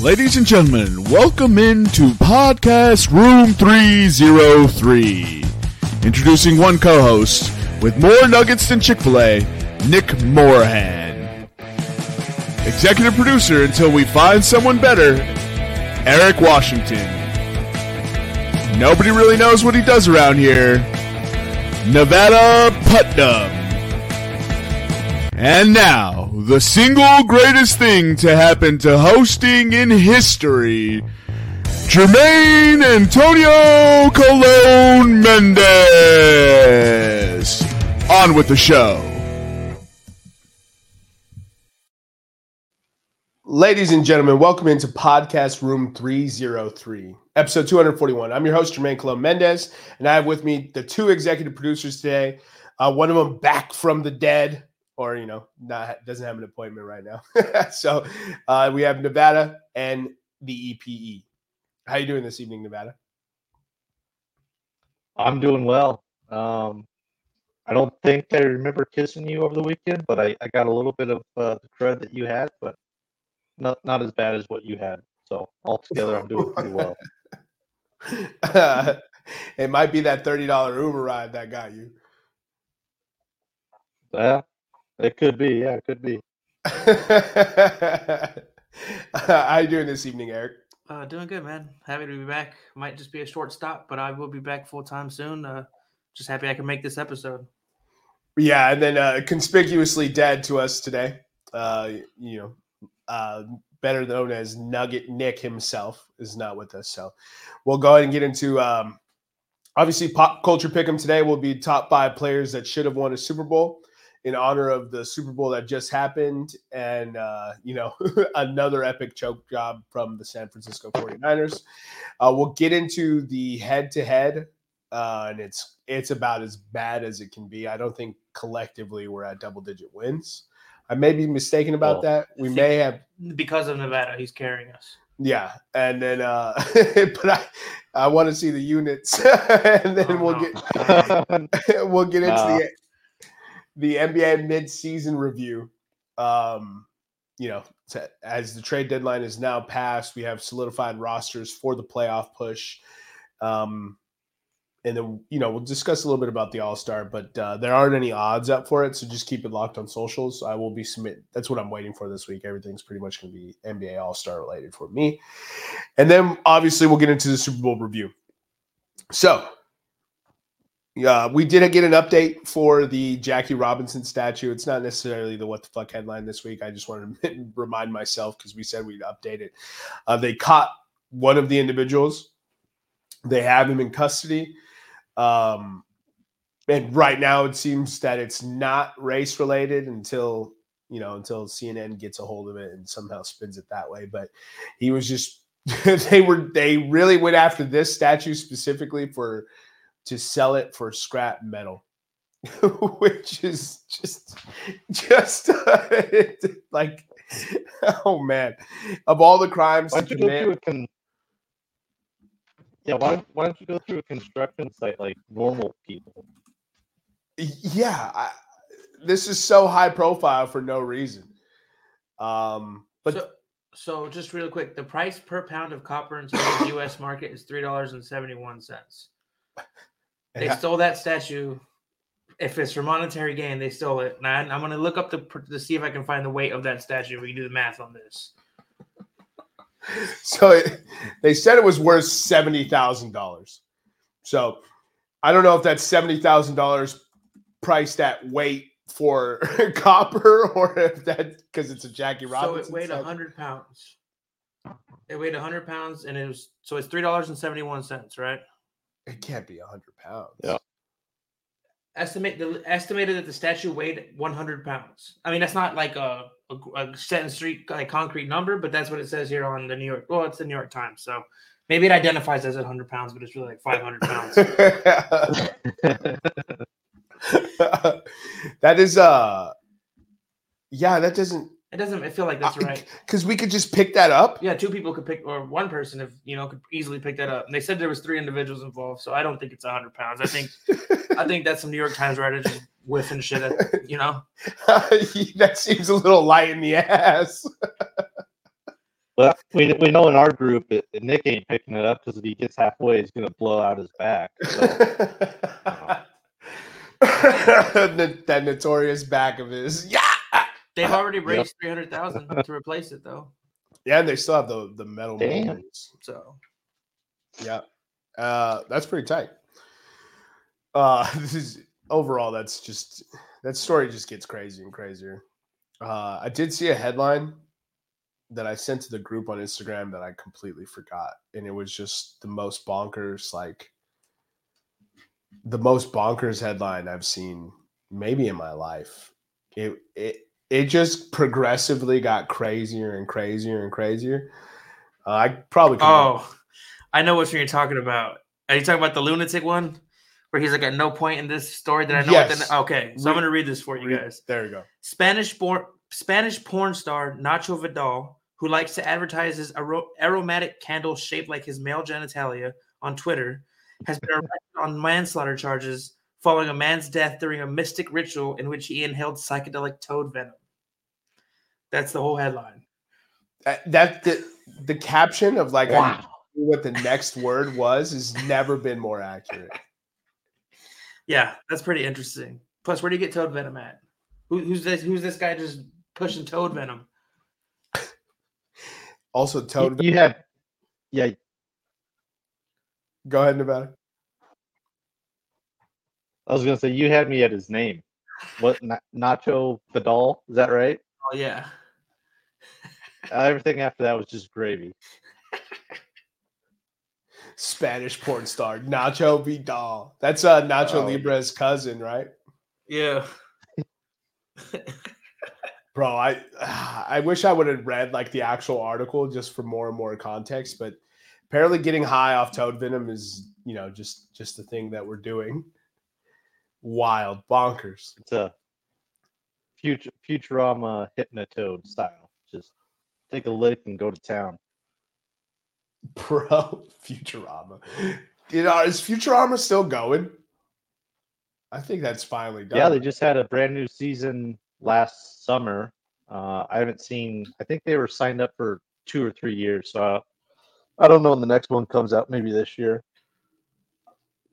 Ladies and gentlemen, welcome into Podcast Room 303. Introducing one co host with more nuggets than Chick fil A, Nick Morahan. Executive producer until we find someone better, Eric Washington. Nobody really knows what he does around here, Nevada Putnam. And now, the single greatest thing to happen to hosting in history. Jermaine Antonio Colon Mendez. On with the show. Ladies and gentlemen, welcome into Podcast Room 303, episode 241. I'm your host, Jermaine Colon Mendez, and I have with me the two executive producers today. Uh, one of them back from the dead, or you know, not doesn't have an appointment right now. so uh, we have Nevada and the EPE. How you doing this evening, Nevada? I'm doing well. Um, I don't think I remember kissing you over the weekend, but I, I got a little bit of uh, the cred that you had, but not not as bad as what you had. So altogether, I'm doing pretty well. Uh, it might be that thirty dollar Uber ride that got you. Yeah, it could be. Yeah, it could be. How you doing this evening, Eric? Uh, doing good, man. Happy to be back. Might just be a short stop, but I will be back full time soon. Uh, just happy I can make this episode. Yeah, and then uh, conspicuously dead to us today. Uh, you know, uh, better known as Nugget Nick himself is not with us. So we'll go ahead and get into um, obviously pop culture Pick pick'em today. Will be top five players that should have won a Super Bowl in honor of the Super Bowl that just happened, and uh, you know another epic choke job from the San Francisco 49ers. Uh, we'll get into the head to head. And it's it's about as bad as it can be. I don't think collectively we're at double digit wins. I may be mistaken about Oh. that. We I may have Because of Nevada, he's carrying us. yeah, and then uh but I I want to see the units, and then Oh, we'll no. get we'll get into Nah. the the NBA mid-season review. Um, you know, to, as the trade deadline is now passed, we have solidified rosters for the playoff push. Um, and then you know we'll discuss a little bit about the All Star, but uh, there aren't any odds up for it, so just keep it locked on socials. I will be submit. That's what I'm waiting for this week. Everything's pretty much going to be NBA All Star related for me, and then obviously we'll get into the Super Bowl review. So, yeah, we did get an update for the Jackie Robinson statue. It's not necessarily the what the fuck headline this week. I just wanted to remind myself because we said we'd update it. Uh, they caught one of the individuals. They have him in custody. Um, and right now it seems that it's not race related until you know until CNN gets a hold of it and somehow spins it that way. But he was just they were they really went after this statue specifically for to sell it for scrap metal, which is just just like oh man of all the crimes Why don't you go commit. through a con- Yeah, why don't, why don't you go through a construction site like normal people? yeah I, this is so high profile for no reason um but so, so just real quick, the price per pound of copper in today's U.S. market is three dollars and seventy-one cents. They Yeah. stole that statue. If it's for monetary gain, they stole it. Now I'm going to look up the to see if I can find the weight of that statue. We can do the math on this. so it, they said it was worth seventy thousand dollars so i don't know if that's seventy thousand dollars priced at weight for copper or if that because it's a jackie Robinson. So it weighed hundred pounds. It weighed hundred pounds, and it was so it's three dollars and seventy-one cents, right? It can't be hundred pounds Yeah. Estimate the estimated that the statue weighed 100 pounds. I mean, that's not like a, a, a set in street like concrete number, but that's what it says here on the New York. Well, it's the New York Times, so maybe it identifies as 100 pounds, but it's really like 500 pounds. that is uh yeah that doesn't It doesn't feel like that's right. because we could just pick that up Yeah, two people could pick, or one person, if you know, could easily pick that up. And they said there was three individuals involved, so I don't think it's 100 pounds. I think, I think that's some New York Times writer just whiffing shit. At, you know, that seems a little light in the ass well, we, we know in our group, it, Nick ain't picking it up because if he gets halfway, he's going to blow out his back. So, that, that notorious back of his. Yeah. They've already raised three hundred thousand to replace it, though. Yeah, and they still have the the metal molds. So Yeah. Uh that's pretty tight. Uh this is overall that's just that story just gets crazier and crazier. Uh I did see a headline that I sent to the group on Instagram that I completely forgot. And it was just the most bonkers, like the most bonkers headline I've seen maybe in my life. It it it just progressively got crazier and crazier and crazier. Uh, I probably Oh, I know what you're talking about. Are you talking about the lunatic one? Where he's like, at no point in this story that I know. Yes. What the, okay, so I'm going to read this for you Read- guys. There you go. Spanish born Spanish porn star Nacho Vidal, who likes to advertise his aro- aromatic candle shaped like his male genitalia on Twitter, has been arrested on manslaughter charges following a man's death during a mystic ritual in which he inhaled psychedelic toad venom. That's the whole headline. Uh, That the the caption of like wow. what the next word was has never been more accurate. Yeah, that's pretty interesting. Plus, where do you get toad venom at? Who, who's this? Who's this guy just pushing toad venom? Also, You, Toad. you had, yeah, Go ahead, Nevada. I was going to say, you had me at his name. What, Na- Nacho Vidal? Is that right? Oh yeah, Everything after that was just gravy. Spanish porn star Nacho Vidal. That's uh Nacho Oh. Libre's cousin, right? yeah. Bro, I I wish I would have read like the actual article just for more and more context, but apparently getting high off toad venom is, you know, just just the thing that we're doing. Wild, bonkers. It's a future Futurama Hypnotoad style. Just take a lick and go to town. Bro, Futurama. You know, is Futurama still going? I think that's finally done. Yeah, they just had a brand new season last summer. Uh, I haven't seen. I think they were signed up for two or three years. So uh, I don't know when the next one comes out. Maybe this year.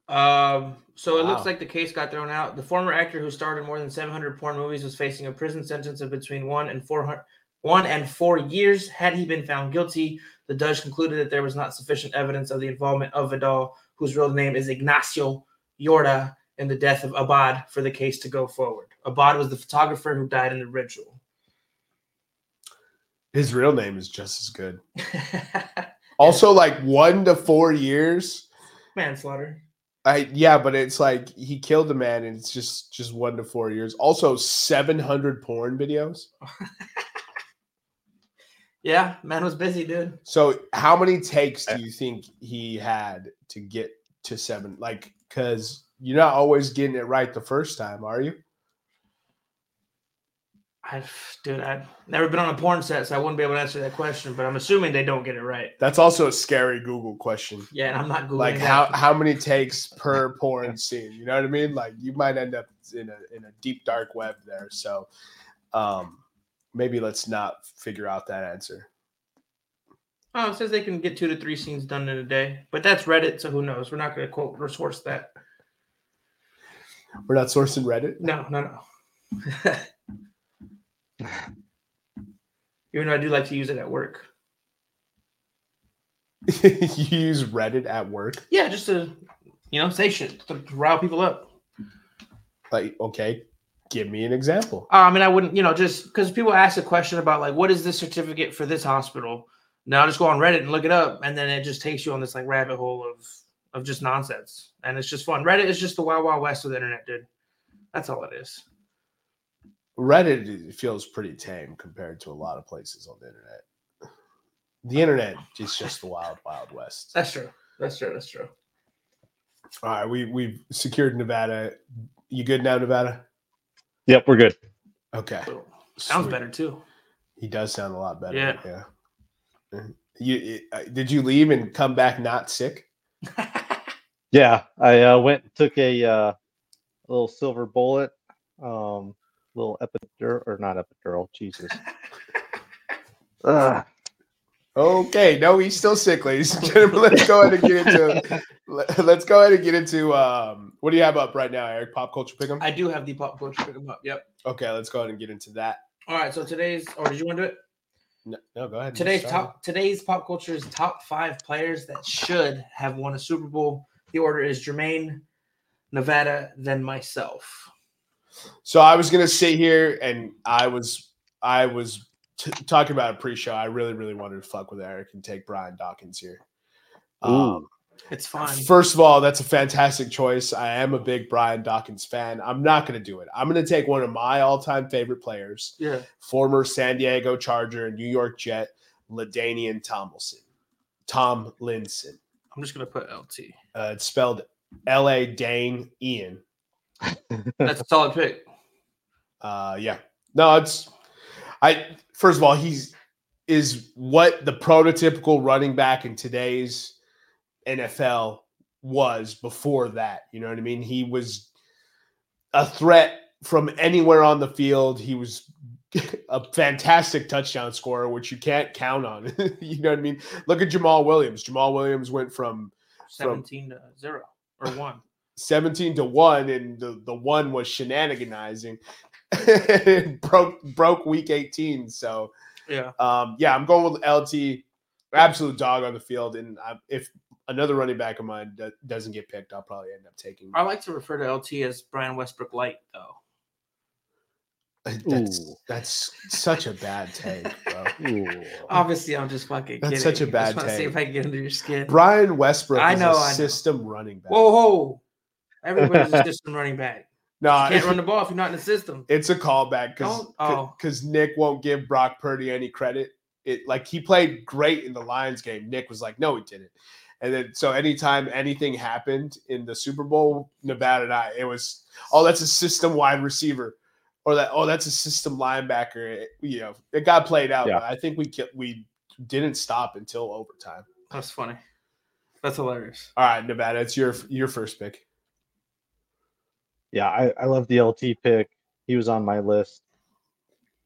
Um, so it looks like the case got thrown out. The former actor who starred in more than 700 porn movies was facing a prison sentence of between one and 400, one and four years. Had he been found guilty, the judge concluded that there was not sufficient evidence of the involvement of Vidal, whose real name is Ignacio Yorda, in the death of Abad for the case to go forward. Abad was the photographer who died in the ritual. His real name is just as good. Also, like one to four years. Manslaughter. I yeah, but it's like he killed a man, and it's just just one to four years. Also, seven hundred porn videos. Yeah, man was busy, dude. So, how many takes do you think he had to get to seven? Like, because you're not always getting it right the first time, are you? I, dude, I've never been on a porn set, so I wouldn't be able to answer that question. But I'm assuming they don't get it right. That's also a scary Google question. Yeah, and I'm not googling Like how how many takes per porn scene? You know what I mean? Like you might end up in a in a deep dark web there. So, um, maybe let's not figure out that answer. Oh, it says they can get two to three scenes done in a day, but that's Reddit, so who knows? We're not going to quote or source that. We're not sourcing Reddit. No, no, no. Even though I do like to use it at work. you use Reddit at work. Yeah, just to you know say shit to rile people up. Like, okay, give me an example. Uh, I mean, I wouldn't, you know, just because people ask a question about like, what is this certificate for this hospital? Now I just go on Reddit and look it up, and then it just takes you on this like rabbit hole of of just nonsense, and it's just fun. Reddit is just the wild wild west of the internet, dude. That's all it is. Reddit feels pretty tame compared to a lot of places on the internet. The internet is just the wild, wild west. That's true. That's true. That's true. All right, we we've secured Nevada. You good now, Nevada? Yep, we're good. Okay, So, sounds Sweet. better too. He does sound a lot better. Yeah. yeah. You uh, did you leave and come back not sick? Yeah, I uh, went and took a uh, little silver bullet, um, little epidural or not epidural. Jesus. Ugh. Okay, no, he's still sick, ladies and gentlemen. Let's go ahead and get into let- let's go ahead and get into um what do you have up right now, Eric? Pop culture pick'em? I do have the pop culture pick 'em up. Yep. Okay, let's go ahead and get into that. All right. So today's, or did you want to do it? No, no go ahead. Today's top today's pop culture is top five players that should have won a Super Bowl. The order is Jermaine, Nevada, then myself. So I was gonna sit here and I was I was t- talking about a pre-show. I really, really wanted to fuck with Eric and take Brian Dawkins here. Um, It's fine. First of all, that's a fantastic choice. I am a big Brian Dawkins fan. I'm not going to do it. I'm going to take one of my all-time favorite players, Yeah. former San Diego Charger and New York Jet, Ladainian Tomlinson. Tom Linson. I'm just gonna put LT. Uh, it's spelled L-A Dane Ian. That's a solid pick. Uh, yeah. No, it's I. First of all, he's is what the prototypical running back in today's NFL was before that. You know what I mean? He was a threat from anywhere on the field. He was a fantastic touchdown scorer, which you can't count on. you know what I mean? Look at Jamaal Williams. Jamaal Williams went from 17 to zero or one. 17 to 1 and the, the one was shenaniganizing broke broke week 18 so Yeah. um yeah i'm going with lt absolute dog on the field and I, if another running back of mine do- doesn't get picked i'll probably end up taking I like to refer to LT as Brian Westbrook Light, though. that's Ooh. that's such a bad take bro Obviously, I'm just fucking That's kidding. such a bad just wanna See if I can get under your skin. brian westbrook I is know, a I know. system running back Whoa, whoa. Everybody's a system running back. no You can't run the ball if you're not in the system. It's a callback because Don't- oh. Nick won't give Brock Purdy any credit. It like he played great in the Lions game. Nick was like, no, he didn't. And then so anytime anything happened in the Super Bowl, Nevada and I, it was oh that's a system wide receiver, or that oh that's a system linebacker. It- you know, it got played out. Yeah. But I think we ki- we didn't stop until overtime. That's funny. That's hilarious. All right, Nevada, it's your your first pick. Yeah, I, I love the LT pick. He was on my list.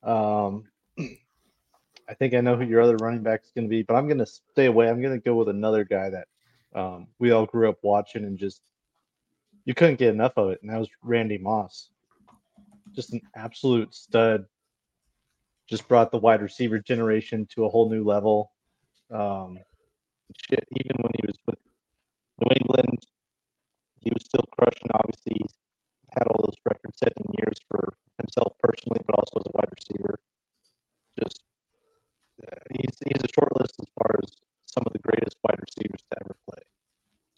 Um, I think I know who your other running back is going to be, but I'm going to stay away. I'm going to go with another guy that um, we all grew up watching and just you couldn't get enough of it, and that was Randy Moss. Just an absolute stud. Just brought the wide receiver generation to a whole new level. Um, shit, even when he was with New England, he was still crushing. Obviously, he's had all those record-setting years for himself personally, but also as a wide receiver. Just uh, he's he's a short list as far as some of the greatest wide receivers to ever play.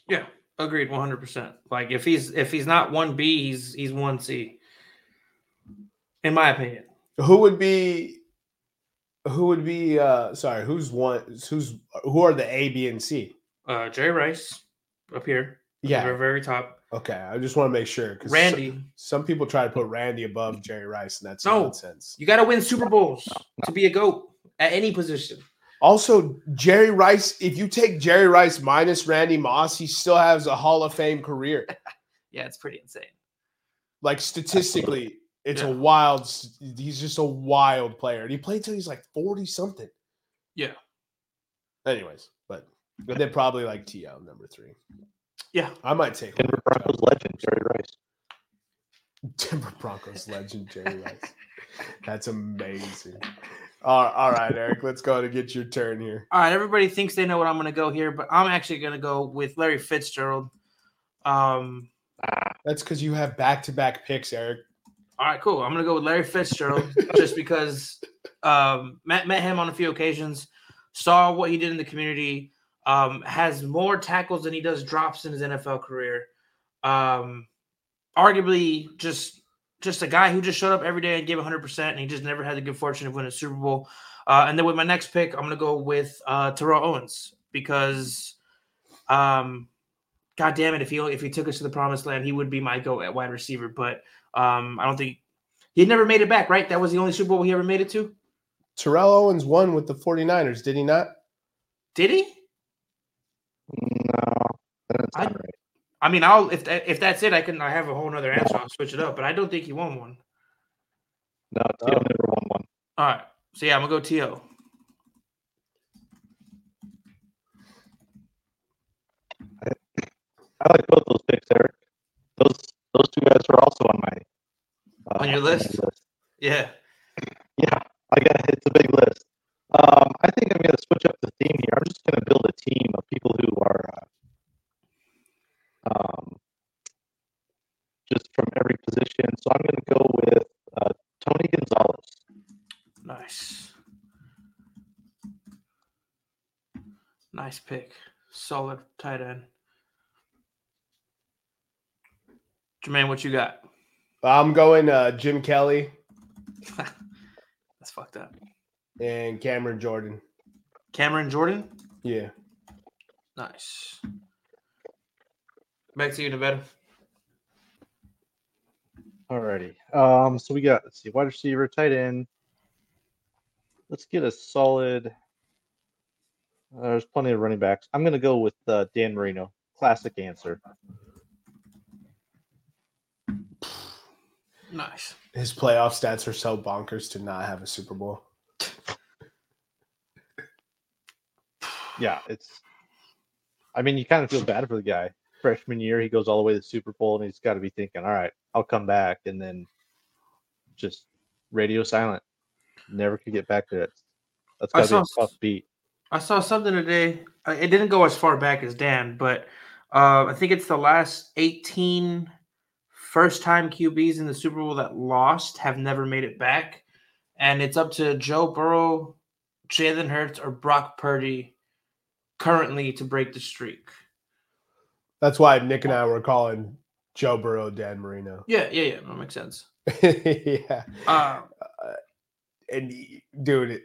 Yeah, agreed, 100. percent Like if he's if he's not one B, he's he's one C. In my opinion, Who would be? Who would be? uh Sorry, who's one? Who's who are the A, B, and C? uh, Jerry Rice up here, at the Yeah. very, very top. Okay, I just want to make sure because Randy, Some, people try to put Randy above Jerry Rice, and that's No. nonsense. you got to win Super Bowls to be a goat at any position. Also, Jerry Rice. If you take Jerry Rice minus Randy Moss, he still has a Hall of Fame career. Yeah, it's pretty insane. Like statistically, it's Yeah. a wild. He's just a wild player, and he played till he's like forty something. Yeah. Anyways, but but they're probably like To number three. Yeah, I might take Denver Broncos legend Jerry Rice. Denver Broncos legend Jerry Rice. That's amazing. All all right, Eric, let's go to get your turn here. All right, everybody thinks they know what I'm going to go here, but I'm actually going to go with Larry Fitzgerald. Um, That's because you have back to back picks, Eric. all right, cool. I'm going to go with Larry Fitzgerald just because um, met met him on a few occasions, saw what he did in the community. Um, has more tackles than he does drops in his NFL career. Um, arguably, just just a guy who just showed up every day and gave 100, percent and he just never had the good fortune of winning a Super Bowl. Uh, and then with my next pick, I'm going to go with uh, Terrell Owens because, um, God damn it, if he if he took us to the promised land, he would be my go at wide receiver. But um, I don't think he never made it back. Right? That was the only Super Bowl he ever made it to. Terrell Owens won with the 49ers, did he not? Did he? No, I, right. I mean, I'll if that, if that's it, I can I have a whole nother answer. I'll switch it up, but I don't think he won one. No, T.O. No. Oh. never won one. All right, so yeah, I'm gonna go T.O. I, I like both those picks, Eric. Those those two guys were also on my uh, on your list? list. Yeah, yeah. I got it's a big list. Um, I think I'm gonna switch up the theme here. I'm just gonna build a team um, just from every position. So I'm going to go with uh, Tony Gonzalez. Nice. Nice pick. Solid tight end. Jermaine, what you got? I'm going uh, Jim Kelly That's fucked up. and Cameron Jordan. Cameron Jordan. Yeah. Nice. Back to you, Nevada. Alrighty. Um, so we got let's see, wide receiver, tight end. Let's get a solid. uh, there's plenty of running backs. I'm going to go with uh, Dan Marino. Classic answer. Nice. His playoff stats are so bonkers to not have a Super Bowl. Yeah, it's. I mean, you kind of feel bad for the guy. Freshman year, he goes all the way to the Super Bowl, and he's got to be thinking, "All right, I'll come back," and then just radio silent. Never could get back to it. That's got to be a tough beat. I saw something today. It didn't go as far back as Dan, but uh, I think it's the last 18 first time QBs in the Super Bowl that lost have never made it back. And it's up to Joe Burrow, Jalen Hurts, or Brock Purdy currently to break the streak. That's why Nick and I were calling Joe Burrow Dan Marino. Yeah, yeah, yeah. That makes sense. yeah. Uh, And dude, it,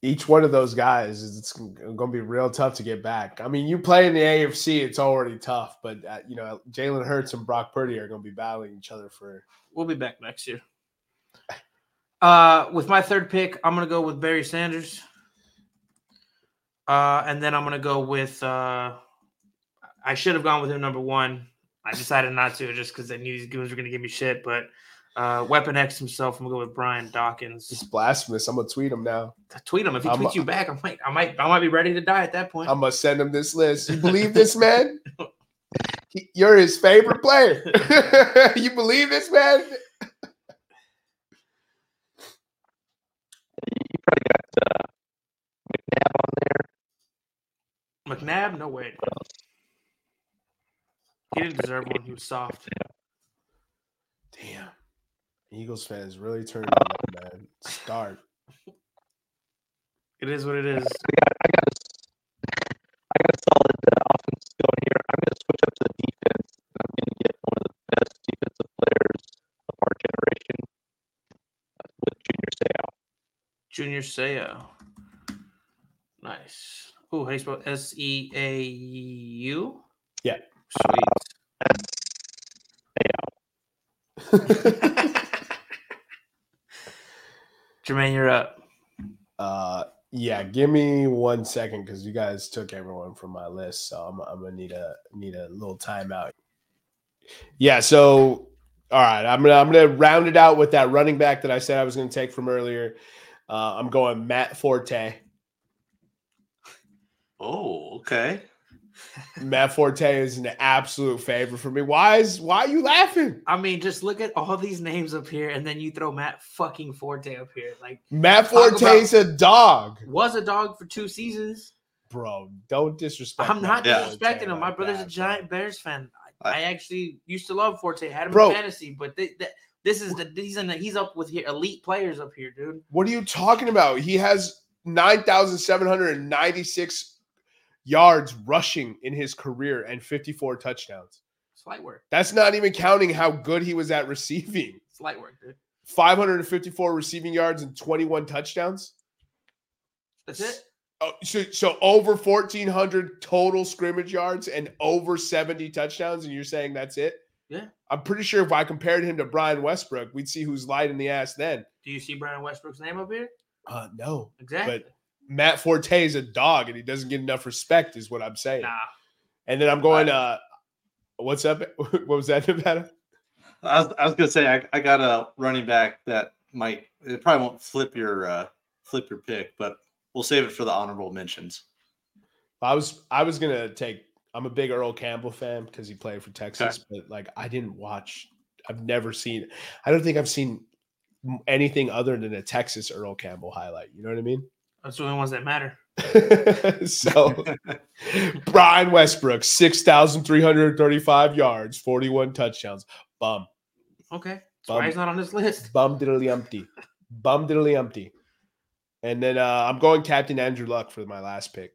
each one of those guys is it's going to be real tough to get back. I mean, you play in the AFC, it's already tough, but uh, you know, Jalen Hurts and Brock Purdy are going to be battling each other for we'll be back next year. Uh, with my third pick, I'm gonna go with Barry Sanders. Uh, and then I'm gonna go with. Uh, I should have gone with him number one. I decided not to just because I knew these goons were gonna give me shit. But uh, Weapon X himself, I'm gonna go with Brian Dawkins. It's blasphemous. I'm gonna tweet him now. Tweet him if he I'm- tweets you back. I might, I might, I might be ready to die at that point. I'm gonna send him this list. You believe this man? He- You're his favorite player. you believe this man? You probably got uh, McNabb on there. McNabb, no way. What else? He didn't deserve one. He was soft. Damn. Eagles fans really turned on that man. Start. It is what it is. I got, I got, a, I got a solid uh, offense going here. I'm going to switch up to the defense. I'm going to get one of the best defensive players of our generation uh, with Junior Seau. Junior Seau. Nice. Oh, how do you spell S E A U? Yeah. Sweet. Jermaine, you're up. Uh, yeah, give me one second because you guys took everyone from my list, so I'm, I'm gonna need a need a little timeout. Yeah, so all right, I'm gonna I'm gonna round it out with that running back that I said I was gonna take from earlier. Uh, I'm going Matt Forte. Oh, okay. Matt Forte is an absolute favorite for me. Why is why are you laughing? I mean, just look at all these names up here, and then you throw Matt fucking Forte up here. Like, Matt Talk Forte's a dog, was a dog for two seasons. bro. Don't disrespect. I'm not Yeah. disrespecting him. My brother's that, a bro. giant Bears fan. I, I- I actually used to love Forte. Had him Bro. in fantasy, but th- th- this is the he's in the, he's up with here elite players up here, dude. What are you talking about? He has 9,796 yards rushing in his career and 54 touchdowns. Slight work. That's not even counting how good he was at receiving. Slight work, dude. 554 receiving yards and 21 touchdowns. That's it. Oh, so, so over 1,400 total scrimmage yards and over 70 touchdowns, and you're saying that's it? Yeah. I'm pretty sure if I compared him to Brian Westbrook, we'd see who's light in the ass then. Do you see Brian Westbrook's name up here? Uh, no. Exactly. Matt Forte is a dog and he doesn't get enough respect, is what I'm saying. nah. And then I'm going, uh, what's up? What was that, Nevada? I was, I was gonna say I, I got a running back that might it probably won't flip your uh, flip your pick, but we'll save it for the honorable mentions. I was I was gonna take I'm a big Earl Campbell fan because he played for Texas, but like I didn't watch. I've never seen. I don't think I've seen anything other than a Texas Earl Campbell highlight. You know what I mean? That's the only ones that matter. so Brian Westbrook, six thousand three hundred thirty-five yards, forty-one touchdowns. Bum, Okay. That's Bum. why he's not on this list. bum diddly umpty, bum diddly umpty. And then uh, I'm going Captain Andrew Luck for my last pick.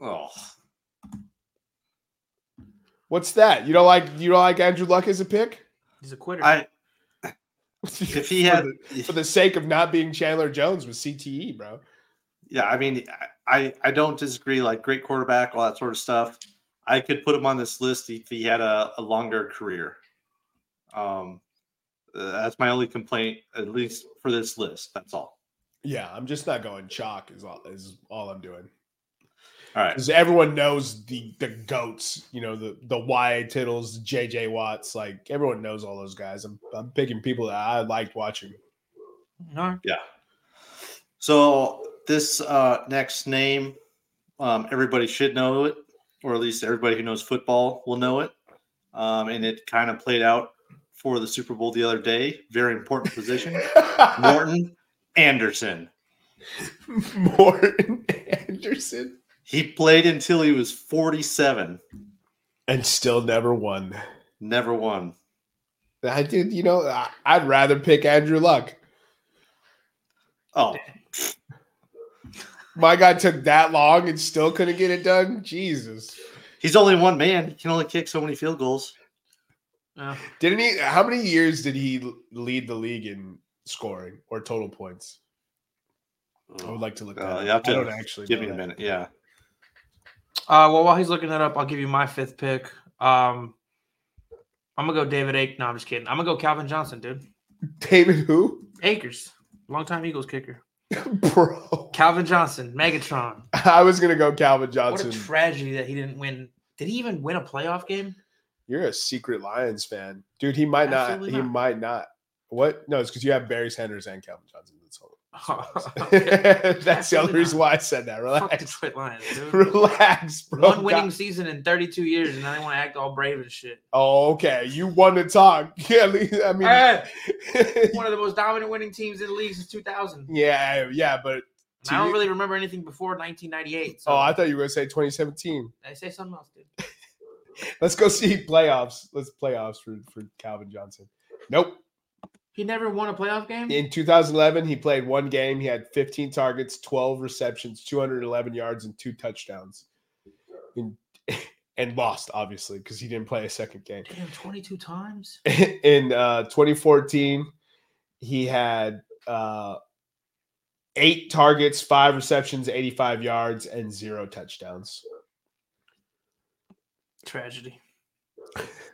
Oh, What's that? You don't like you don't like Andrew Luck as a pick? He's a quitter. I if he For had the- for the sake of not being Chandler Jones with CTE, bro. Yeah, I mean, I I don't disagree. Like great quarterback, all that sort of stuff. I could put him on this list if he had a, a longer career. Um, uh, that's my only complaint, at least for this list. That's all. Yeah, I'm just not going chalk. Is all is all I'm doing. All right. Because everyone knows the the goats. You know the the Y Tittles, JJ Watts. Like everyone knows all those guys. I'm I'm picking people that I liked watching. no. Yeah. So this uh, next name, um, everybody should know it, or at least everybody who knows football will know it. Um, and it kind of played out for the Super Bowl the other day. Very important position. Morten Andersen. Morten Andersen, He played until he was 47. and still never won. Never won. I did. You know, I'd rather pick Andrew Luck. Oh, My guy took that long and still couldn't get it done. Jesus. he's only one man. He can only kick so many field goals. Uh, Didn't he? How many years did he lead the league in scoring or total points? I would like to look that. Uh, up. have to I don't actually Give know me a minute. Yeah. uh, well, while he's looking that up, I'll give you my fifth pick. Um, I'm gonna go David Ake. No, I'm just kidding. I'm gonna go Calvin Johnson, dude. David who? Akers, longtime Eagles kicker. Bro. Calvin Johnson, Megatron. I was gonna go Calvin What Johnson. a tragedy that he didn't win. Did he even win a playoff game? You're a secret Lions fan. Dude, he might not. He might not. What? No, it's because you have Barry Sanders and Calvin Johnson. That's That's the only reason why I said that. Relax. Lions. Relax, bro. One winning God- season in 32 years, and now they want to act all brave and shit. Oh, okay. You want to talk. Yeah, I mean, one of the most dominant winning teams in the league since 2000. Yeah, yeah, but I don't really remember anything before 1998. So oh, I thought you were gonna say 2017. I say something else, dude. Let's go see playoffs. Let's playoffs for for Calvin Johnson. Nope. He never won a playoff game. In 2011, he played one game. He had 15 targets, 12 receptions, 211 yards, and two touchdowns. In- and lost, obviously, because he didn't play a second game. Damn, 22 times. In uh, 2014, he had uh, eight targets, five receptions, 85 yards, and zero touchdowns. Tragedy.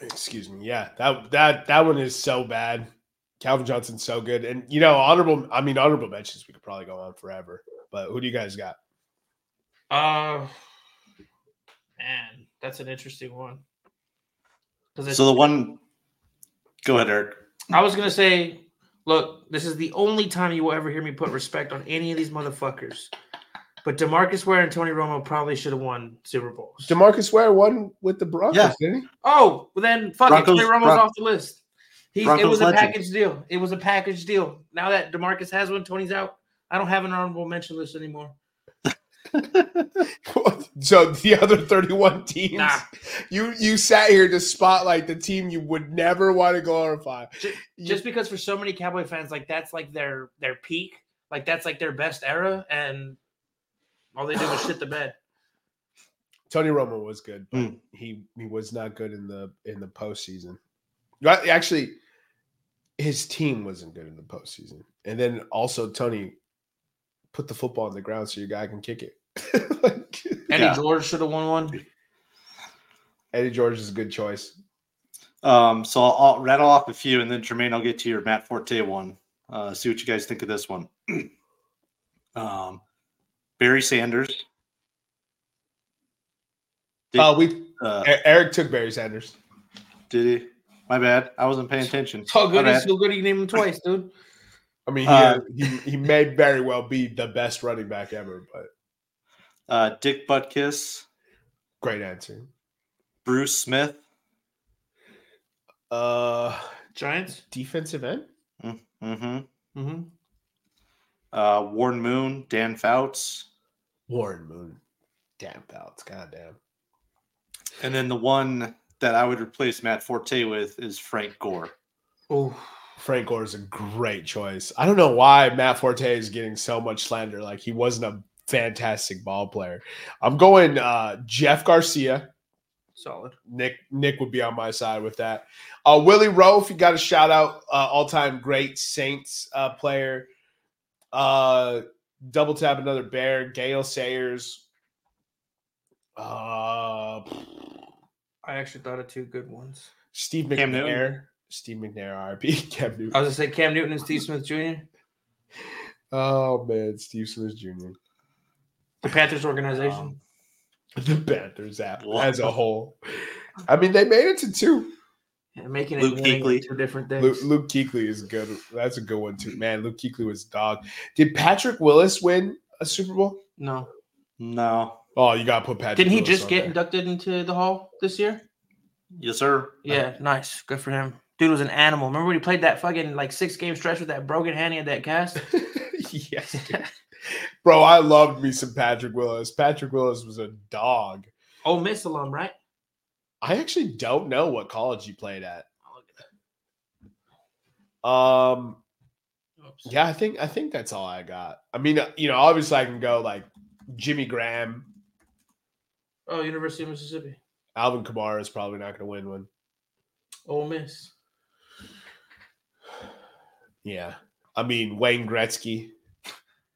Excuse me. Yeah, that that that one is so bad. Calvin Johnson's so good, and you know, honorable. I mean, honorable mentions. We could probably go on forever. But who do you guys got? Uh, man, that's an interesting one. So the one, go ahead, Eric. I was gonna say, look, this is the only time you will ever hear me put respect on any of these motherfuckers. But Demarcus Ware and Tony Romo probably should have won Super Bowls. Demarcus Ware won with the Broncos, Yeah. didn't he? oh, well then fuck Broncos- it. Tony Romo's Bron- off the list. He, it Broncos was a legend. package deal. It was a package deal. Now that Demarcus has one, Tony's out. I don't have an honorable mention list anymore. so the other 31 teams, Nah. you you sat here to spotlight the team you would never want to glorify. Ju- You- Just because for so many Cowboy fans, like that's like their their peak, like that's like their best era, and all they did was shit the bed. Tony Romo was good, but Mm. he he was not good in the in the postseason. Right, Actually, his team wasn't good in the postseason, and then also Tony put the football on the ground so your guy can kick it. like, Eddie Yeah. George should have won one. Eddie George is a good choice. Um, so I'll, I'll rattle off a few, and then Jermaine, I'll get to your Matt Forte one. Uh, see what you guys think of this one. um, Barry Sanders. Did, Oh, we uh, Eric took Barry Sanders. did he? My bad. I wasn't paying attention. So good, My he's so good. You named him twice, dude. I mean, he, Uh, he he may very well be the best running back ever, but Uh, Dick Butkus, Great answer. Bruce Smith, Uh, Giants. defensive end. mm-hmm. Mm-hmm. uh, Warren Moon, Dan Fouts, Warren Moon. Damn Fouts. Goddamn. and then the one that I would replace Matt Forte with is Frank Gore. Oh, Frank Gore is a great choice. I don't know why Matt Forte is getting so much slander. Like he wasn't a fantastic ball player. I'm going uh, Jeff Garcia. solid. Nick Nick would be on my side with that. Uh, Willie Roaf, you got a shout out uh, all time great Saints uh, player. Uh, double tap another bear. Gale Sayers. Uh, I actually thought of two good ones. Steve Cam McNair. Newton. Steve McNair, RP. Cam Newton. I was gonna say Cam Newton and Steve Smith Jr. Oh man, Steve Smith Jr. The Panthers organization. the Panthers app as a whole. I mean, they made it to two. Yeah, making it Luke winning are Kuechly. two different things. Luke, Luke Kuechly is good. That's a good one too. Man, Luke Kuechly was dog. Did Patrick Willis win a Super Bowl? no, No, Oh, you got to put Patrick. didn't he Willis just on get there. inducted into the Hall this year? yes, sir. Yeah, nice, good for him. Dude was an animal. Remember when he played that fucking like six game stretch with that broken hand he had that cast? yes, dude. bro. I loved me some Patrick Willis. Patrick Willis was a dog. oh, Miss alum, right? I actually don't know what college you played at. Um, Oops. yeah, I think I think that's all I got. I mean, uh, you know, obviously I can go like Jimmy Graham, Oh, University of Mississippi. Alvin Kamara is probably not going to win one. Ole Miss. Yeah. I mean, Wayne Gretzky,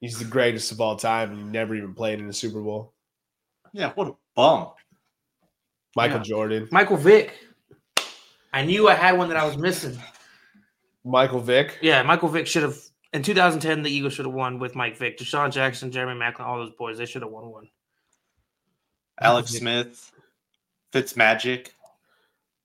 he's the greatest of all time and he never even played in a Super Bowl. Yeah, what a bum. Michael Yeah. Jordan, Michael Vick. I knew I had one that I was missing. Michael Vick. Yeah, Michael Vick should have. In 2010, the Eagles should have won with Mike Vick, DeSean Jackson, Jeremy Maclin, all those boys. They should have won one. Alex Vick. Smith, Fitzmagic.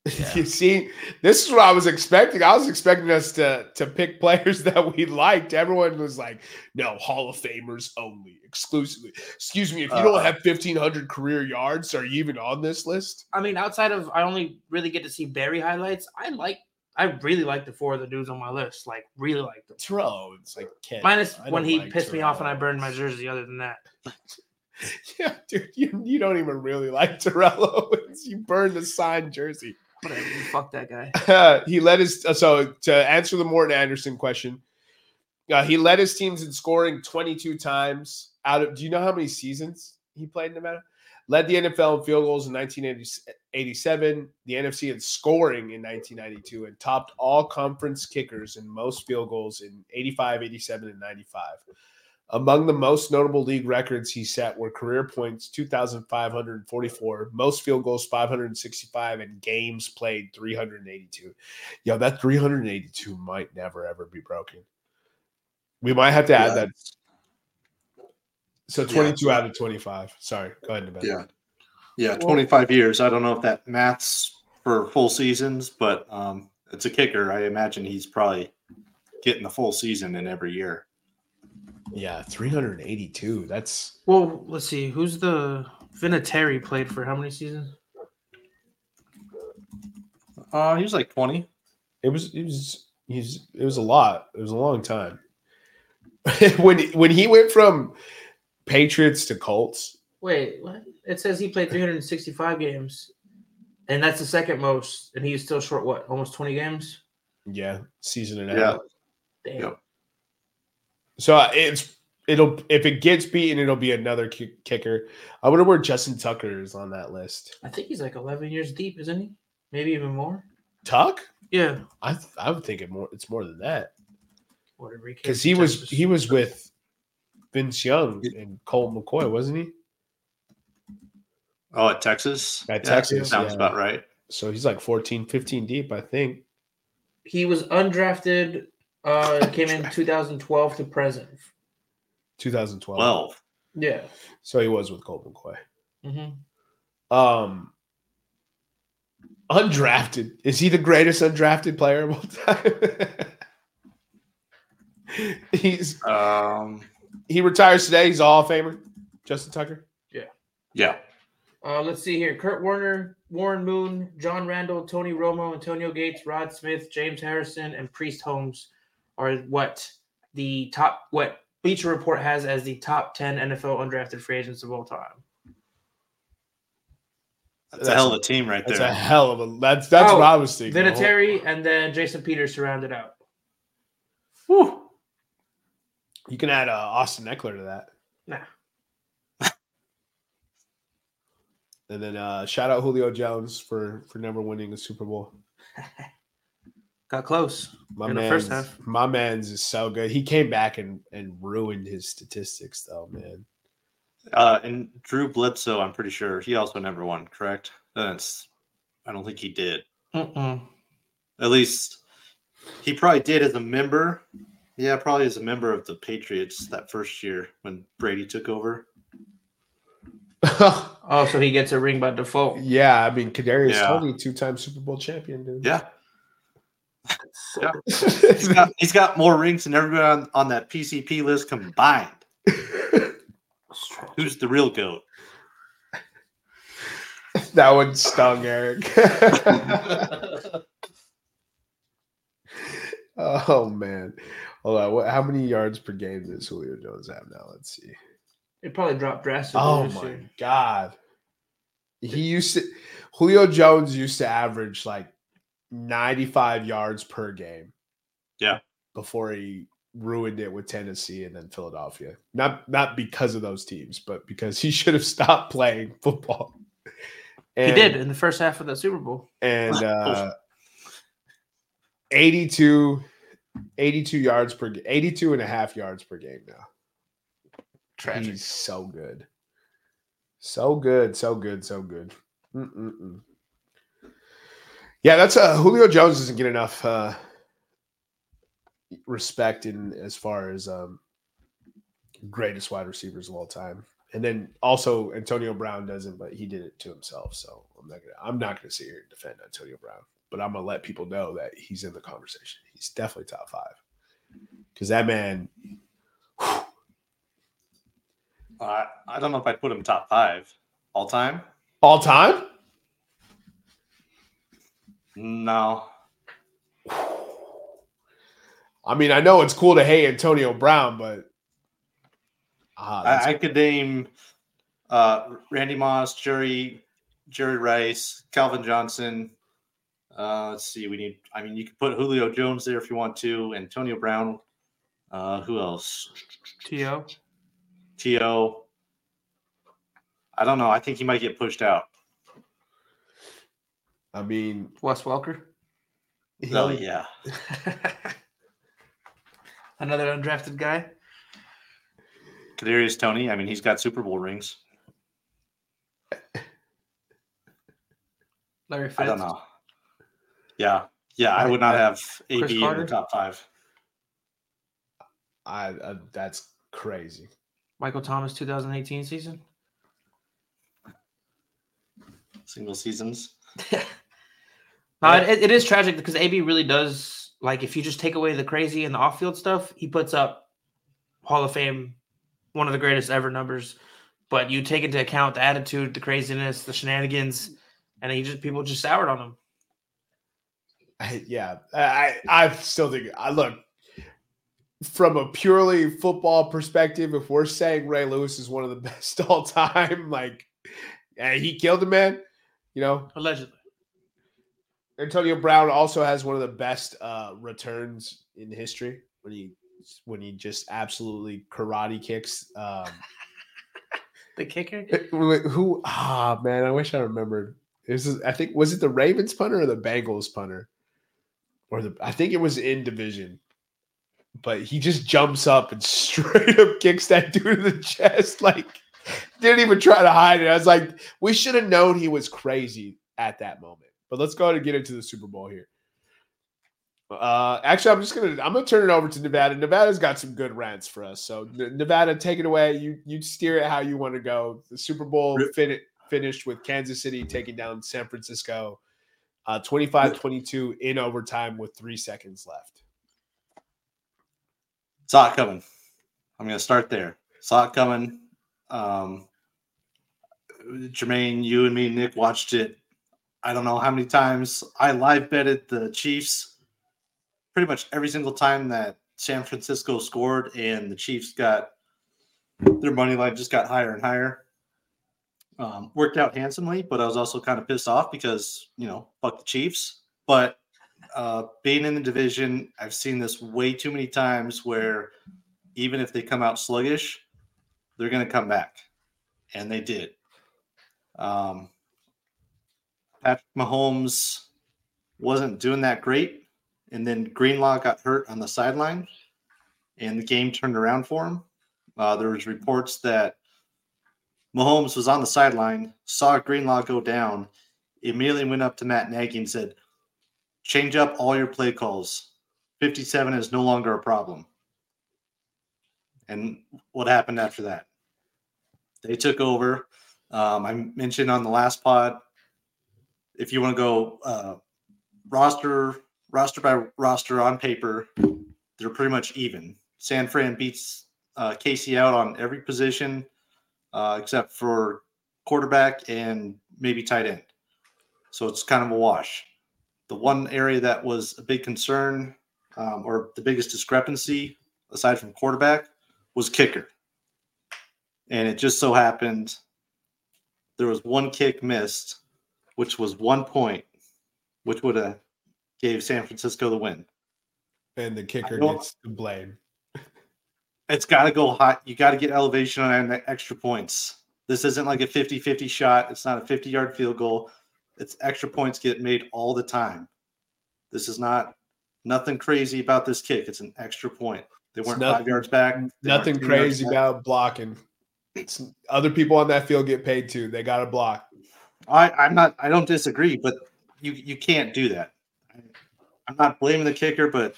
you see, this is what I was expecting. I was expecting us to to pick players that we liked. Everyone was like, "No, Hall of Famers only, exclusively." Excuse me, if you don't Uh, have fifteen hundred career yards, are you even on this list? I mean, outside of I only really get to see Barry highlights. I like, I really like the four of the dudes on my list. Like, really like them. Terrell, it's like Ken. Minus when he like pissed me off and I burned my jersey. Other than that, Yeah, dude, you, you don't even really like Terrell Owens. You burned the signed jersey. Whatever. Fuck that guy. Uh, he led his so to answer the Morten Andersen question. Uh, he led his teams in scoring 22 times out of. Do you know how many seasons he played in Nevada? Led the NFL in field goals in 1987, the NFC in scoring in 1992, and topped all conference kickers in most field goals in 85, 87, and 95. Among the most notable league records he set were career points 2,544, most field goals 565, and games played 382. Yo, that 382 might never ever be broken. We might have to add Yeah. that. So 22 out of 25. Sorry, go ahead, Nevada. Yeah. Yeah. 25 years. I don't know if that maths for full seasons, but um, it's a kicker. I imagine he's probably getting the full season in every year. Yeah, 382. That's Well, let's see. Who's the Vinatieri played for how many seasons? Uh, he was like 20. it was it was he's it was a lot. It was a long time. when when he went from Patriots to Colts, Wait, what? It says he played 365 games, and that's the second most, and he's still short. What? Almost 20 games. yeah, season and a Yeah. half. Damn. Yep. So uh, it's it'll if it gets beaten, it'll be another ki- kicker. I wonder where Justin Tucker is on that list. I think he's like 11 years deep, isn't he? Maybe even more. Tuck? Yeah. I th- I would think it more. It's more than that Whatever. because from he was he was with Vince Young and Colt McCoy, wasn't he? Oh, at Texas? At Yeah, Texas, Sounds yeah. about right. So he's like 14, 15 deep, I think. He was undrafted. Uh, came in 2012 to present. 2012. 12. Yeah. So he was with Colt McCoy. hmm Um, undrafted. Is he the greatest undrafted player of all time? He's Um, he retires today. He's a Hall of Famer. Justin Tucker. Yeah. Yeah. Uh, let's see here: Kurt Warner, Warren Moon, John Randle, Tony Romo, Antonio Gates, Rod Smith, James Harrison, and Priest Holmes are what the top what Bleacher Report has as the top ten NFL undrafted free agents of all time. That's, a hell of a team right That's there. That's a hell of a. That's that's Oh, what I was thinking. Vinatieri and then Jason Peters surrounded out. Whew. You can add uh, Austin Ekeler to that. Nah. And then uh, shout out Julio Jones for for never winning a Super Bowl. Got close. My In the man's, first half. my man's is so good. He came back and and ruined his statistics though, man. Uh, and Drew Bledsoe, I'm pretty sure he also never won, correct? That's, I don't think he did. Mm-mm. At least he probably did as a member. Yeah, probably as a member of the Patriots that first year when Brady took over. Oh, so he gets a ring by default. yeah, I mean Kadarius Yeah. Toney, two time Super Bowl champion, dude. Yeah, yeah. He's got he's got more rings than everybody on, on that PCP list combined. Who's the real goat? that one stung, Eric. oh man. Hold on. What, how many yards per game does Julio Jones have now? Let's see. It probably dropped drastically. Oh my year. god. He used to Julio Jones used to average like 95 yards per game. Yeah. Before he ruined it with Tennessee and then Philadelphia. Not not because of those teams, but because he should have stopped playing football. He did in the first half of the Super Bowl. and uh 82 82 yards per ga- 82 and a half yards per game now. Tragic. He's so good. So good, so good, so good. Mm-mm-mm. Yeah, that's uh Julio Jones doesn't get enough uh respect in as far as um greatest wide receivers of all time. And then also Antonio Brown doesn't, but he did it to himself. So I'm not gonna I'm not gonna sit here and defend Antonio Brown, but I'm gonna let people know that he's in the conversation. He's definitely top five. Because that man Uh, I don't know if I'd put him top five all time. all time? No, I mean, I know it's cool to hate Antonio Brown, but that's- I, I could name uh, Randy Moss, Jerry, Jerry Rice, Calvin Johnson. Uh, let's see. We need. I mean, you could put Julio Jones there if you want to. Antonio Brown. Uh, who else? To To. I don't know. I think he might get pushed out. I mean, Wes Welker. Oh yeah. Another undrafted guy. Kadarius Toney. I mean, he's got Super Bowl rings. Larry Fitz. I don't know. Yeah, yeah. I would not have AB in Carter? the top five. I, uh, that's crazy. Michael Thomas 2018 season. Single seasons. Uh, no, it, it is tragic because AB really does like if you just take away the crazy and the off-field stuff, he puts up Hall of Fame, one of the greatest ever numbers. But you take into account the attitude, the craziness, the shenanigans, and he just people just soured on him. I, yeah, I I still think I look from a purely football perspective. If we're saying Ray Lewis is one of the best all time, like yeah, he killed a man. You know, Allegedly. Antonio Brown also has one of the best uh, returns in history when he when he just absolutely karate kicks. Um, The kicker? who ah man, I wish I remembered. This is I think was it the Ravens punter or the Bengals punter, or the I think it was in division. But he just jumps up and straight up kicks that dude in the chest. Like didn't even try to hide it. I was like, we should have known he was crazy at that moment. But let's go ahead and get into the Super Bowl here. Uh, actually, I'm just gonna I'm gonna turn it over to Nevada. Nevada's got some good rants for us. So Nevada, take it away. You you steer it how you want to go. The Super Bowl fin- finished with Kansas City taking down San Francisco, uh, 25-22 in overtime with three seconds left. Saw it coming. I'm going to start there. Saw it coming. Um, Jermaine, you and me, Nick watched it. I don't know how many times. I live betted the Chiefs pretty much every single time that San Francisco scored and the Chiefs got their money line just got higher and higher. Um, worked out handsomely, but I was also kind of pissed off because you know fuck the Chiefs. But uh, being in the division, I've seen this way too many times where even if they come out sluggish, they're going to come back, and they did. Um, Patrick Mahomes wasn't doing that great, and then Greenlaw got hurt on the sideline, and the game turned around for him. Uh, there was reports that Mahomes was on the sideline, saw Greenlaw go down, immediately went up to Matt Nagy and said, "Change up all your play calls. 57 is no longer a problem." And what happened after that? They took over. Um, I mentioned on the last pod, if you want to go uh, roster roster by roster on paper, they're pretty much even. San Fran beats uh, KC out on every position uh, except for quarterback and maybe tight end. So it's kind of a wash. The one area that was a big concern um, or the biggest discrepancy, aside from quarterback, was kicker. And it just so happened there was one kick missed, which was one point, which would have gave San Francisco the win. And the kicker gets the blame. It's got to go hot. You got to get elevation on the extra points. This isn't like a 50 50 shot. It's not a 50 yard field goal. It's extra points get made all the time. This is not nothing crazy about this kick. It's an extra point. They weren't nothing- five yards back. They Nothing crazy about blocking. It's, other people on that field get paid too. They got to block. I, I'm not. I don't disagree, but you you can't do that. I'm not blaming the kicker, but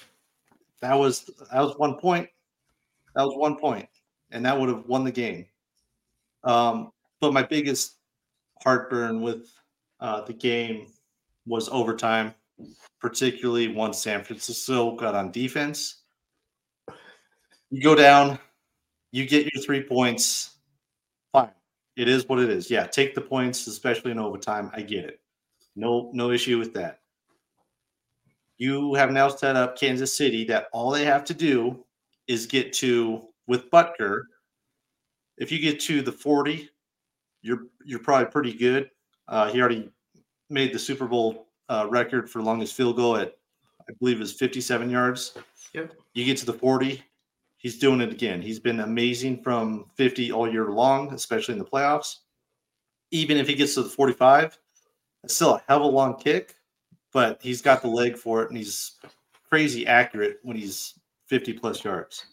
that was that was one point. That was one point, and that would have won the game. Um, but my biggest heartburn with uh, the game was overtime, particularly once San Francisco got on defense. You go down, you get your three points. It is what it is. Yeah, take the points, especially in overtime. I get it. No, no issue with that. You have now set up Kansas City that all they have to do is get to with Butker. If you get to the 40, you're you're probably pretty good. Uh, he already made the Super Bowl uh, record for longest field goal at I believe is 57 yards. Yep. You get to the 40, he's doing it again. He's been amazing from 50 all year long, especially in the playoffs. Even if he gets to the 45, it's still a hell of a long kick, but he's got the leg for it and he's crazy accurate when he's 50 plus yards.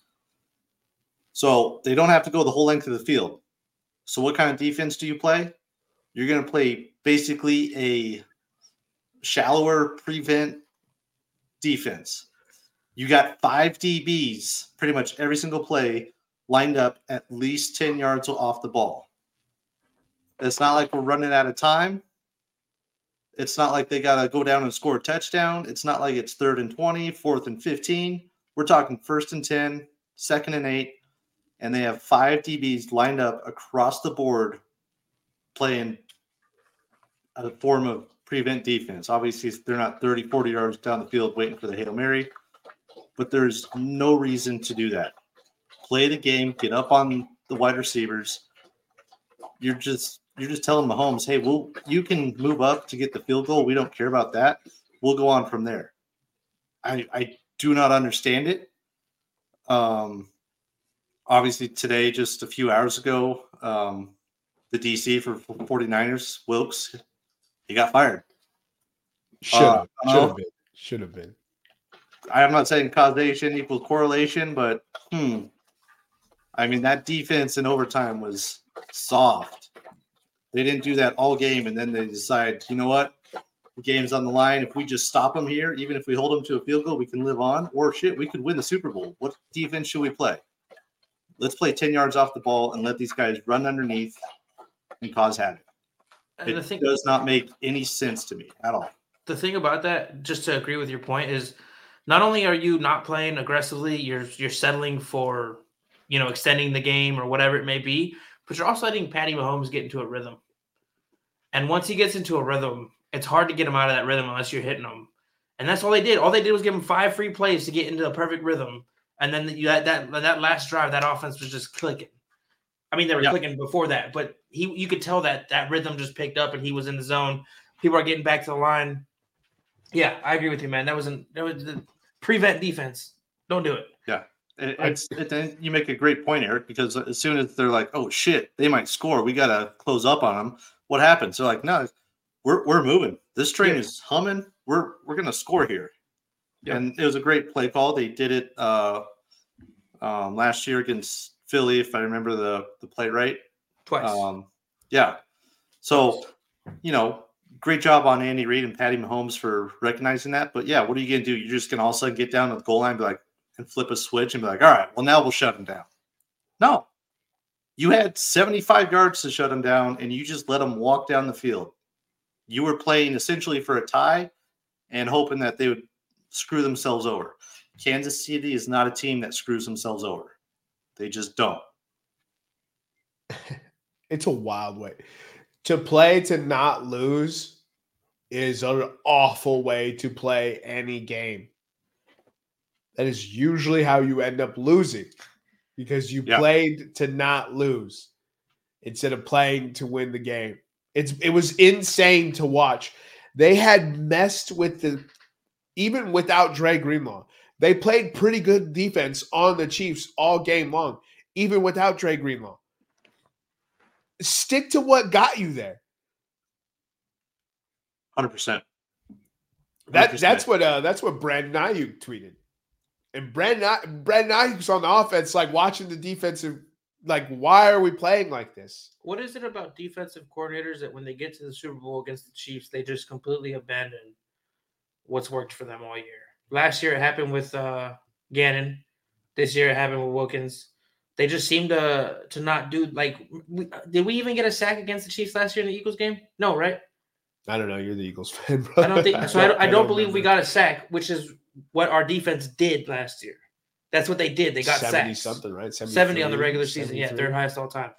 So they don't have to go the whole length of the field. So what kind of defense do you play? You're going to play basically a shallower prevent defense. You got five DBs pretty much every single play lined up at least 10 yards off the ball. It's not like we're running out of time. It's not like they got to go down and score a touchdown. It's not like it's third and 20, fourth and 15. We're talking first and 10, second and eight, and they have five DBs lined up across the board playing a form of prevent defense. Obviously, they're not 30, 40 yards down the field waiting for the Hail Mary, but there's no reason to do that. Play the game, get up on the wide receivers. You're just you're just telling Mahomes, hey, we'll you can move up to get the field goal. We don't care about that. We'll go on from there. I I do not understand it. Um obviously today, just a few hours ago, um, the DC for 49ers, Wilkes, he got fired. Should have. Uh, should have been. Should have been. I'm not saying causation equals correlation, but hmm. I mean, that defense in overtime was soft. They didn't do that all game, and then they decide, you know what? The game's on the line. If we just stop them here, even if we hold them to a field goal, we can live on. Or shit, we could win the Super Bowl. What defense should we play? Let's play 10 yards off the ball and let these guys run underneath and cause havoc. And It the thing, does not make any sense to me at all. the thing about that, just to agree with your point, is not only are you not playing aggressively, you're you're settling for, you know, extending the game or whatever it may be, but you're also letting Patty Mahomes get into a rhythm. And once he gets into a rhythm, it's hard to get him out of that rhythm unless you're hitting him. And that's all they did. All they did was give him five free plays to get into a perfect rhythm. And then you that that that last drive, that offense was just clicking. I mean, they were clicking before that, but he you could tell that that rhythm just picked up and he was in the zone. People are getting back to the line. Yeah, I agree with you, man. That wasn't that was the prevent defense. Don't do it. It, it's it, then you make a great point, Eric, because as soon as they're like, "Oh shit, they might score," we gotta close up on them. What happens? They're like, "No, we're we're moving. This train Yeah. is humming. We're we're gonna score here." Yeah. And it was a great play call. They did it uh, um, last year against Philly, if I remember the the play right. Twice. Um, yeah. So, you know, great job on Andy Reid and Patty Mahomes for recognizing that. But yeah, what are you going to do? You're just going to all of a sudden get down to the goal line be like, and flip a switch and be like, all right, well, now we'll shut him down. No. You had 75 yards to shut him down and you just let him walk down the field. You were playing essentially for a tie and hoping that they would screw themselves over. Kansas City is not a team that screws themselves over. They just don't. It's a wild way to play to not lose is an awful way to play any game. That is usually how you end up losing because you Yeah. played to not lose instead of playing to win the game. It's it was insane to watch. They had messed with the even without Dre Greenlaw. They played pretty good defense on the Chiefs all game long, even without Dre Greenlaw stick to what got you there. 100%. That that's what uh that's what Brandon Aiyuk tweeted. And Brandon Brandon Aiyuk's on the offense, like watching the defensive, like why are we playing like this? What is it about defensive coordinators that when they get to the Super Bowl against the Chiefs, they just completely abandon what's worked for them all year? Last year it happened with uh, Gannon. This year it happened with Wilkins. They just seem to to not do like. We, did we even get a sack against the Chiefs last year in the Eagles game? No, right? I don't know. You're the Eagles fan, bro. I don't think so. I don't, I don't believe we got a sack, which is what our defense did last year. That's what they did. They got 70 sacks. something, right? 70 on the regular season. Yeah, third highest all time.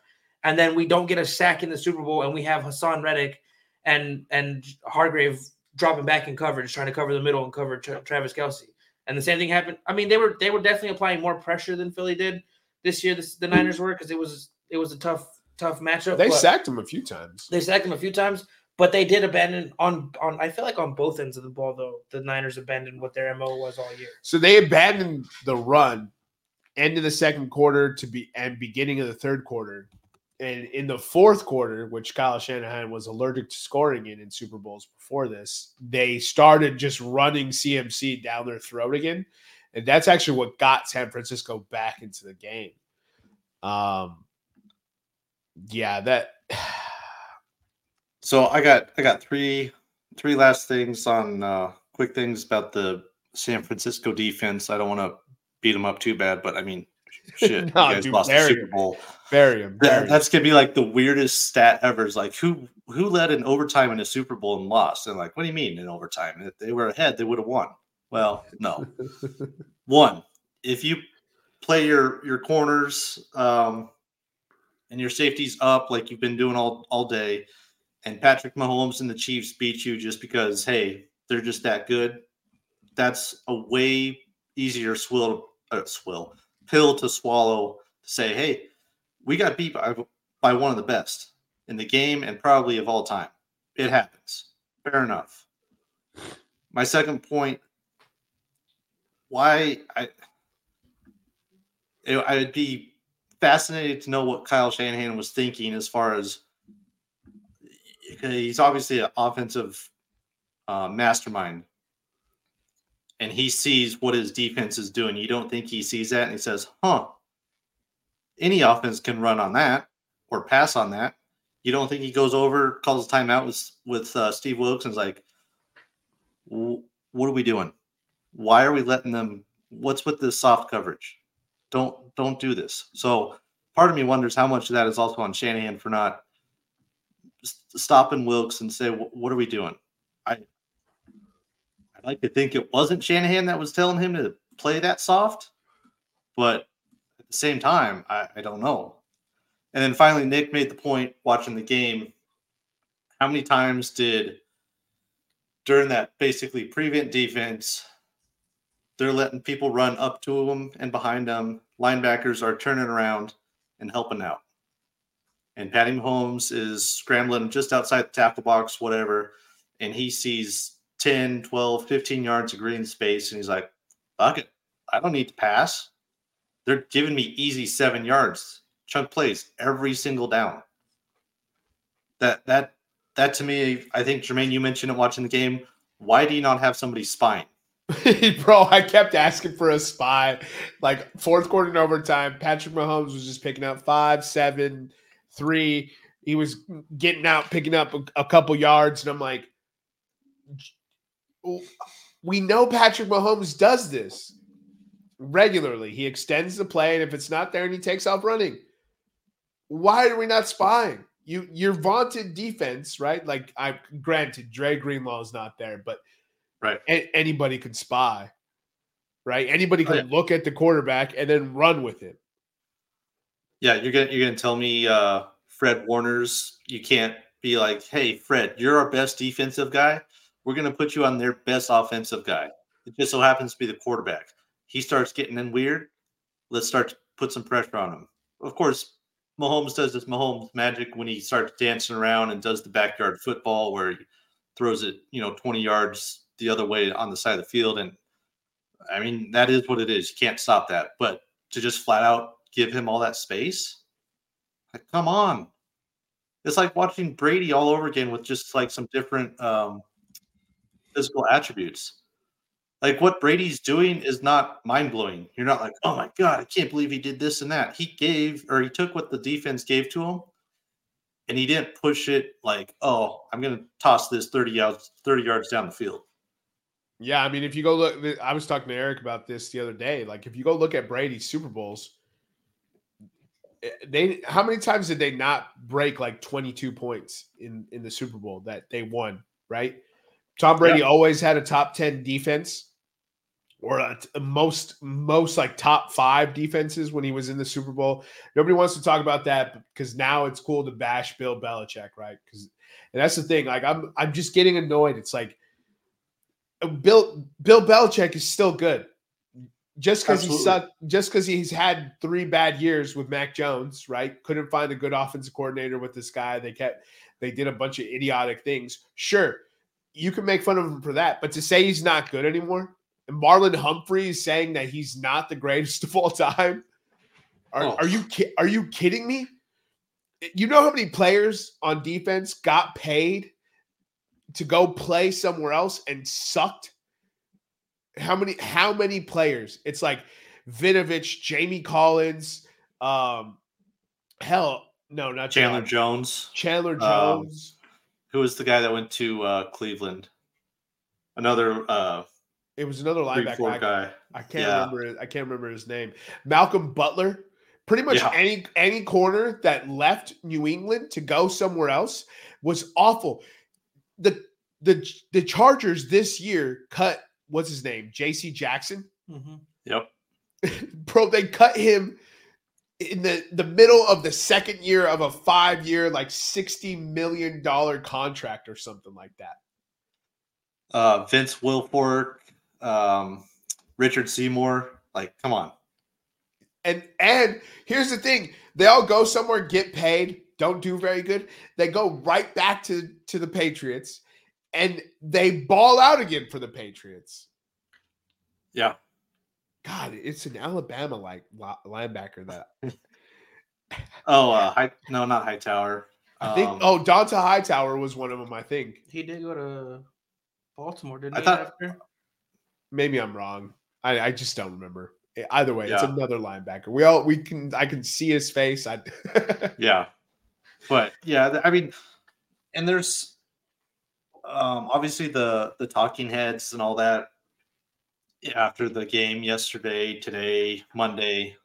And then we don't get a sack in the Super Bowl, and we have Haason Reddick and and Hargrave dropping back in coverage, trying to cover the middle and cover Tra- Travis Kelce. And the same thing happened. I mean, they were they were definitely applying more pressure than Philly did this year. This, the Niners were because it was it was a tough tough matchup. They sacked him a few times. they sacked him a few times, but they did abandon on on. I feel like on both ends of the ball though, the Niners abandoned what their mo was all year. So they abandoned the run end of the second quarter to be and beginning of the third quarter. And in the fourth quarter, which Kyle Shanahan was allergic to scoring in in Super Bowls before this, they started just running CMC down their throat again. And that's actually what got San Francisco back into the game. Um yeah, that So I got I got three three last things on uh, quick things about the San Francisco defense. I don't want to beat them up too bad, but I mean, shit, No, you guys dude, lost the Super. Bowl. him. That- bury him. that's gonna be like the weirdest stat ever. Is like who who led in overtime in a Super Bowl and lost? And like, what do you mean in overtime? If they were ahead, they would have won. Well, no. One, if you play your your corners um, and your safeties up like you've been doing all all day, and Patrick Mahomes and the Chiefs beat you just because hey they're just that good, that's a way easier swill uh, swill pill to swallow to say hey we got beat by, by one of the best in the game and probably of all time. It happens. Fair enough. My second point why I it- I'd be fascinated to know what Kyle Shanahan was thinking as far as he's obviously an offensive uh, mastermind and he sees what his defense is doing. You don't think he sees that and he says, huh, any offense can run on that or pass on that. You don't think he goes over, calls a timeout with, with uh, Steve Wilkes and is like, what are we doing? Why are we letting them? What's with this soft coverage? Don't don't do this. So part of me wonders how much of that is also on Shanahan for not stopping Wilkes and say, what are we doing? I I'd like to think it wasn't Shanahan that was telling him to play that soft, but at the same time, I, I don't know. And then finally, Nick made the point watching the game. How many times did during that basically prevent defense, they're letting people run up to them and behind them. Linebackers are turning around and helping out. And Patty Mahomes is scrambling just outside the tackle box, whatever. And he sees 10, 12, 15 yards of green space. And he's like, fuck it. I don't need to pass. They're giving me easy seven yards, chunk plays every single down. That that that to me, I think Jermaine, you mentioned it watching the game. Why do you not have somebody spying? Bro, I kept asking for a spy. Like fourth quarter and overtime, Patrick Mahomes was just picking up five, seven, three. He was getting out, picking up a, a couple yards, and I'm like, we know Patrick Mahomes does this regularly. He extends the play, and if it's not there, and he takes off running. Why are we not spying? You your vaunted defense, right? Like I granted, Dre Greenlaw is not there, but right, a- anybody could spy, right? Anybody could oh, yeah. look at the quarterback and then run with it. Yeah, you're gonna you're gonna tell me uh, Fred Warner's you can't be like, hey Fred, you're our best defensive guy. We're gonna put you on their best offensive guy. It just so happens to be the quarterback he starts getting in weird, let's start to put some pressure on him. Of course, Mahomes does this Mahomes magic when he starts dancing around and does the backyard football where he throws it, you know, 20 yards the other way on the side of the field. And I mean, that is what it is. You can't stop that. But to just flat out give him all that space, like, come on. It's like watching Brady all over again with just like some different um, physical attributes like what Brady's doing is not mind blowing. You're not like, oh my god, I can't believe he did this and that. He gave or he took what the defense gave to him, and he didn't push it like, oh, I'm going to toss this 30 yards 30 yards down the field. Yeah, I mean, if you go look, I was talking to Eric about this the other day. Like, if you go look at Brady's Super Bowls, eh, they how many times did they not break like 22 points in in the Super Bowl that they won? Right, Tom Brady yeah. always had a top 10 defense or a, a most most like top 5 defenses when he was in the Super Bowl. Nobody wants to talk about that because now it's cool to bash Bill Belichick, right? Cuz and that's the thing like I'm I'm just getting annoyed. It's like Bill Bill Belichick is still good. Just because he sucked, just because he's had three bad years with Mac Jones, right? Couldn't find a good offensive coordinator with this guy. They kept they did a bunch of idiotic things. Sure, you can make fun of him for that, but to say he's not good anymore, and Marlon Humphrey is saying that he's not the greatest of all time. Are, oh. are you are you kidding me? You know how many players on defense got paid to go play somewhere else and sucked? How many how many players? It's like Vinovich, Jamie Collins, um, hell, no, not Chandler Jones. Chandler um, Jones. Um, who was the guy that went to uh, Cleveland? Another. Uh, it was another linebacker I, guy. I can't yeah. remember. I can't remember his name. Malcolm Butler. Pretty much yeah. any any corner that left New England to go somewhere else was awful. The the the Chargers this year cut what's his name J.C. Jackson. Mm-hmm. Yep. Bro, they cut him in the the middle of the second year of a five year like 60 million dollar contract or something like that uh vince wilfork um richard seymour like come on and and here's the thing they all go somewhere get paid don't do very good they go right back to to the patriots and they ball out again for the patriots yeah God, it's an Alabama like linebacker that. oh, uh, high, no, not Hightower. I think. Um, oh, Dont'a Hightower was one of them. I think he did go to Baltimore, didn't I he? Thought, after? Maybe I'm wrong. I, I just don't remember. Either way, yeah. it's another linebacker. We all we can. I can see his face. I. yeah, but yeah, I mean, and there's um obviously the the talking heads and all that after the game yesterday, today, Monday.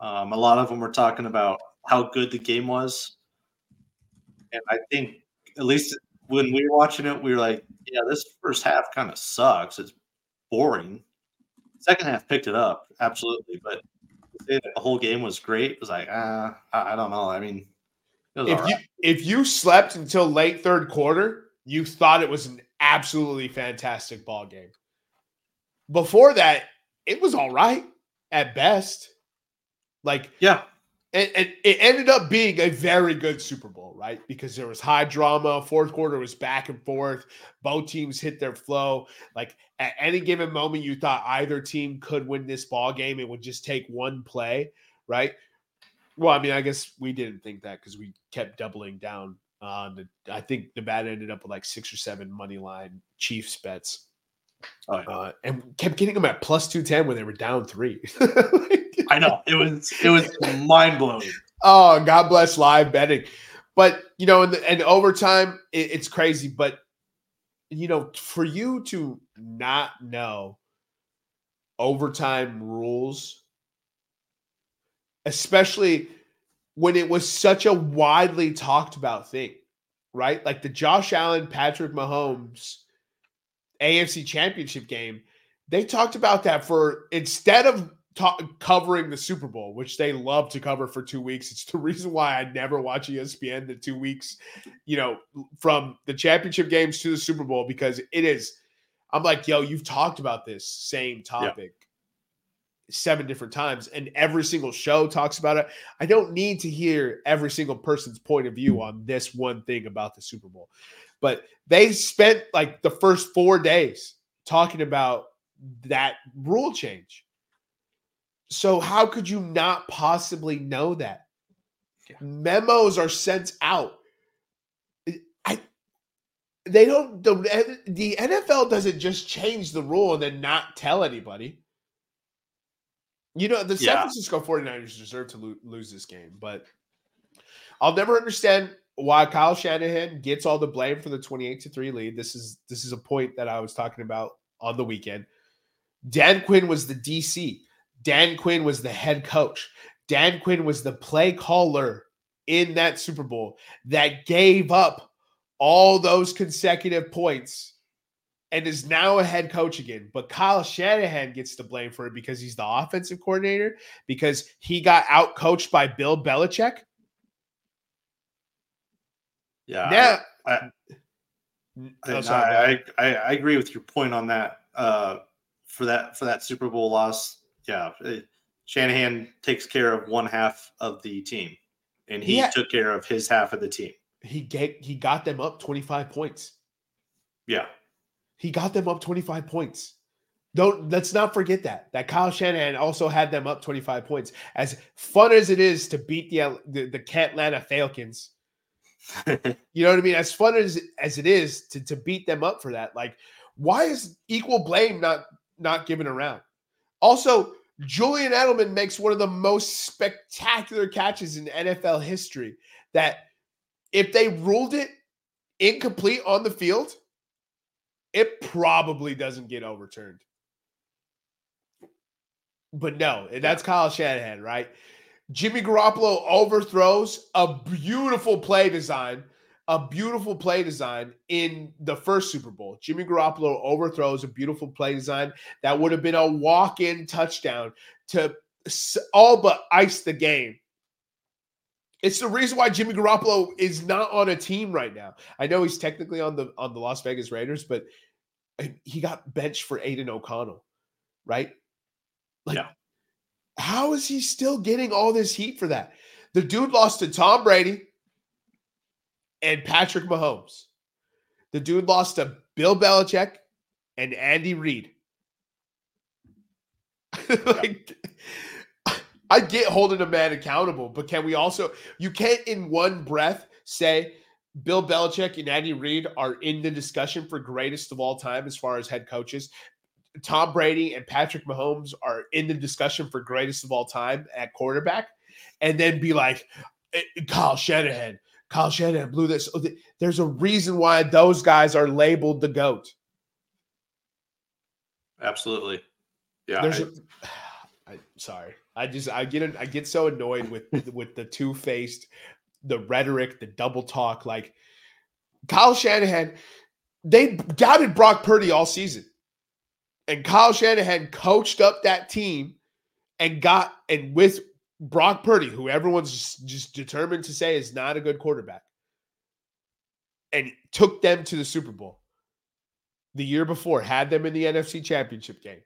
Um, a lot of them were talking about how good the game was. And I think, at least when we were watching it, we were like, yeah, this first half kind of sucks. It's boring. Second half picked it up, absolutely. But the whole game was great. It was like, ah, I, I don't know. I mean, if all you right. if you slept until late third quarter, you thought it was an absolutely fantastic ball game. Before that, it was all right at best. Like yeah, and, and it ended up being a very good Super Bowl, right? Because there was high drama. Fourth quarter was back and forth. Both teams hit their flow. Like at any given moment, you thought either team could win this ball game. It would just take one play, right? Well, I mean, I guess we didn't think that because we kept doubling down on the. I think Nevada ended up with like six or seven money line Chiefs bets, Oh, yeah. uh, and kept getting them at plus two ten when they were down three. Like, I know it was it was mind blowing. Oh, God bless live betting. But you know, the and overtime, it, it's crazy. But you know, for you to not know overtime rules, especially when it was such a widely talked about thing, right? Like the Josh Allen, Patrick Mahomes AFC Championship game, they talked about that for instead of ta- covering the Super Bowl, which they love to cover for two weeks. It's the reason why I never watch ESPN the two weeks, you know, from the championship games to the Super Bowl because it is. I'm like, yo, you've talked about this same topic seven different times, and every single show talks about it. I don't need to hear every single person's point of view on this one thing about the Super Bowl, but they spent like the first four days talking about that rule change. So how could you not possibly know that? Yeah. Memos are sent out. I they don't the, the NFL doesn't just change the rule and then not tell anybody. You know, the San Yeah. Francisco 49ers deserve to lo- lose this game, but I'll never understand why Kyle Shanahan gets all the blame for the 28 to 3 lead. This is this is a point that I was talking about on the weekend. Dan Quinn was the DC. Dan Quinn was the head coach. Dan Quinn was the play caller in that Super Bowl that gave up all those consecutive points and is now a head coach again. But Kyle Shanahan gets the blame for it because he's the offensive coordinator, because he got out coached by Bill Belichick. Yeah, Now, I- I- Oh, sorry. I, I I agree with your point on that. Uh, for that for that Super Bowl loss, yeah, eh, Shanahan takes care of one half of the team, and he Yeah. took care of his half of the team. he gave, he got them up 25 points. Yeah, He got them up 25 points. Don't let's not forget that. That Kyle Shanahan also had them up 25 points. As fun as it is to beat the the, the Atlanta Falcons, you know what I mean? As fun as as it is to, to beat them up for that, like why is equal blame not not given around? Also, Julian Edelman makes one of the most spectacular catches in NFL history. That if they ruled it incomplete on the field, it probably doesn't get overturned. But no, and that's Kyle Shanahan, right? Jimmy Garoppolo overthrows a beautiful play design, a beautiful play design in the first Super Bowl. Jimmy Garoppolo overthrows a beautiful play design that would have been a walk-in touchdown to all but ice the game. It's the reason why Jimmy Garoppolo is not on a team right now. I know he's technically on the on the Las Vegas Raiders, but he got benched for Aidan O'Connell, right? Like, Yeah. how is he still getting all this heat for that? The dude lost to Tom Brady and Patrick Mahomes. The dude lost to Bill Belichick and Andy Reid. like, I get holding a man accountable, but can we also, you can't in one breath say Bill Belichick and Andy Reid are in the discussion for greatest of all time as far as head coaches. Tom Brady and Patrick Mahomes are in the discussion for greatest of all time at quarterback, and then be like, "Eh, Kyle Shanahan, Kyle Shanahan blew this. Oh, There's a reason why those guys are labeled the GOAT. absolutely. Yeah, There's I- a, I, sorry. I just I get I get so annoyed with with the two faced, the rhetoric, the double talk. Like Kyle Shanahan, they doubted Brock Purdy all season, and Kyle Shanahan coached up that team and got and with Brock Purdy, who everyone's just, determined to say is not a good quarterback, and took them to the Super Bowl the year before, had them in the NFC Championship game,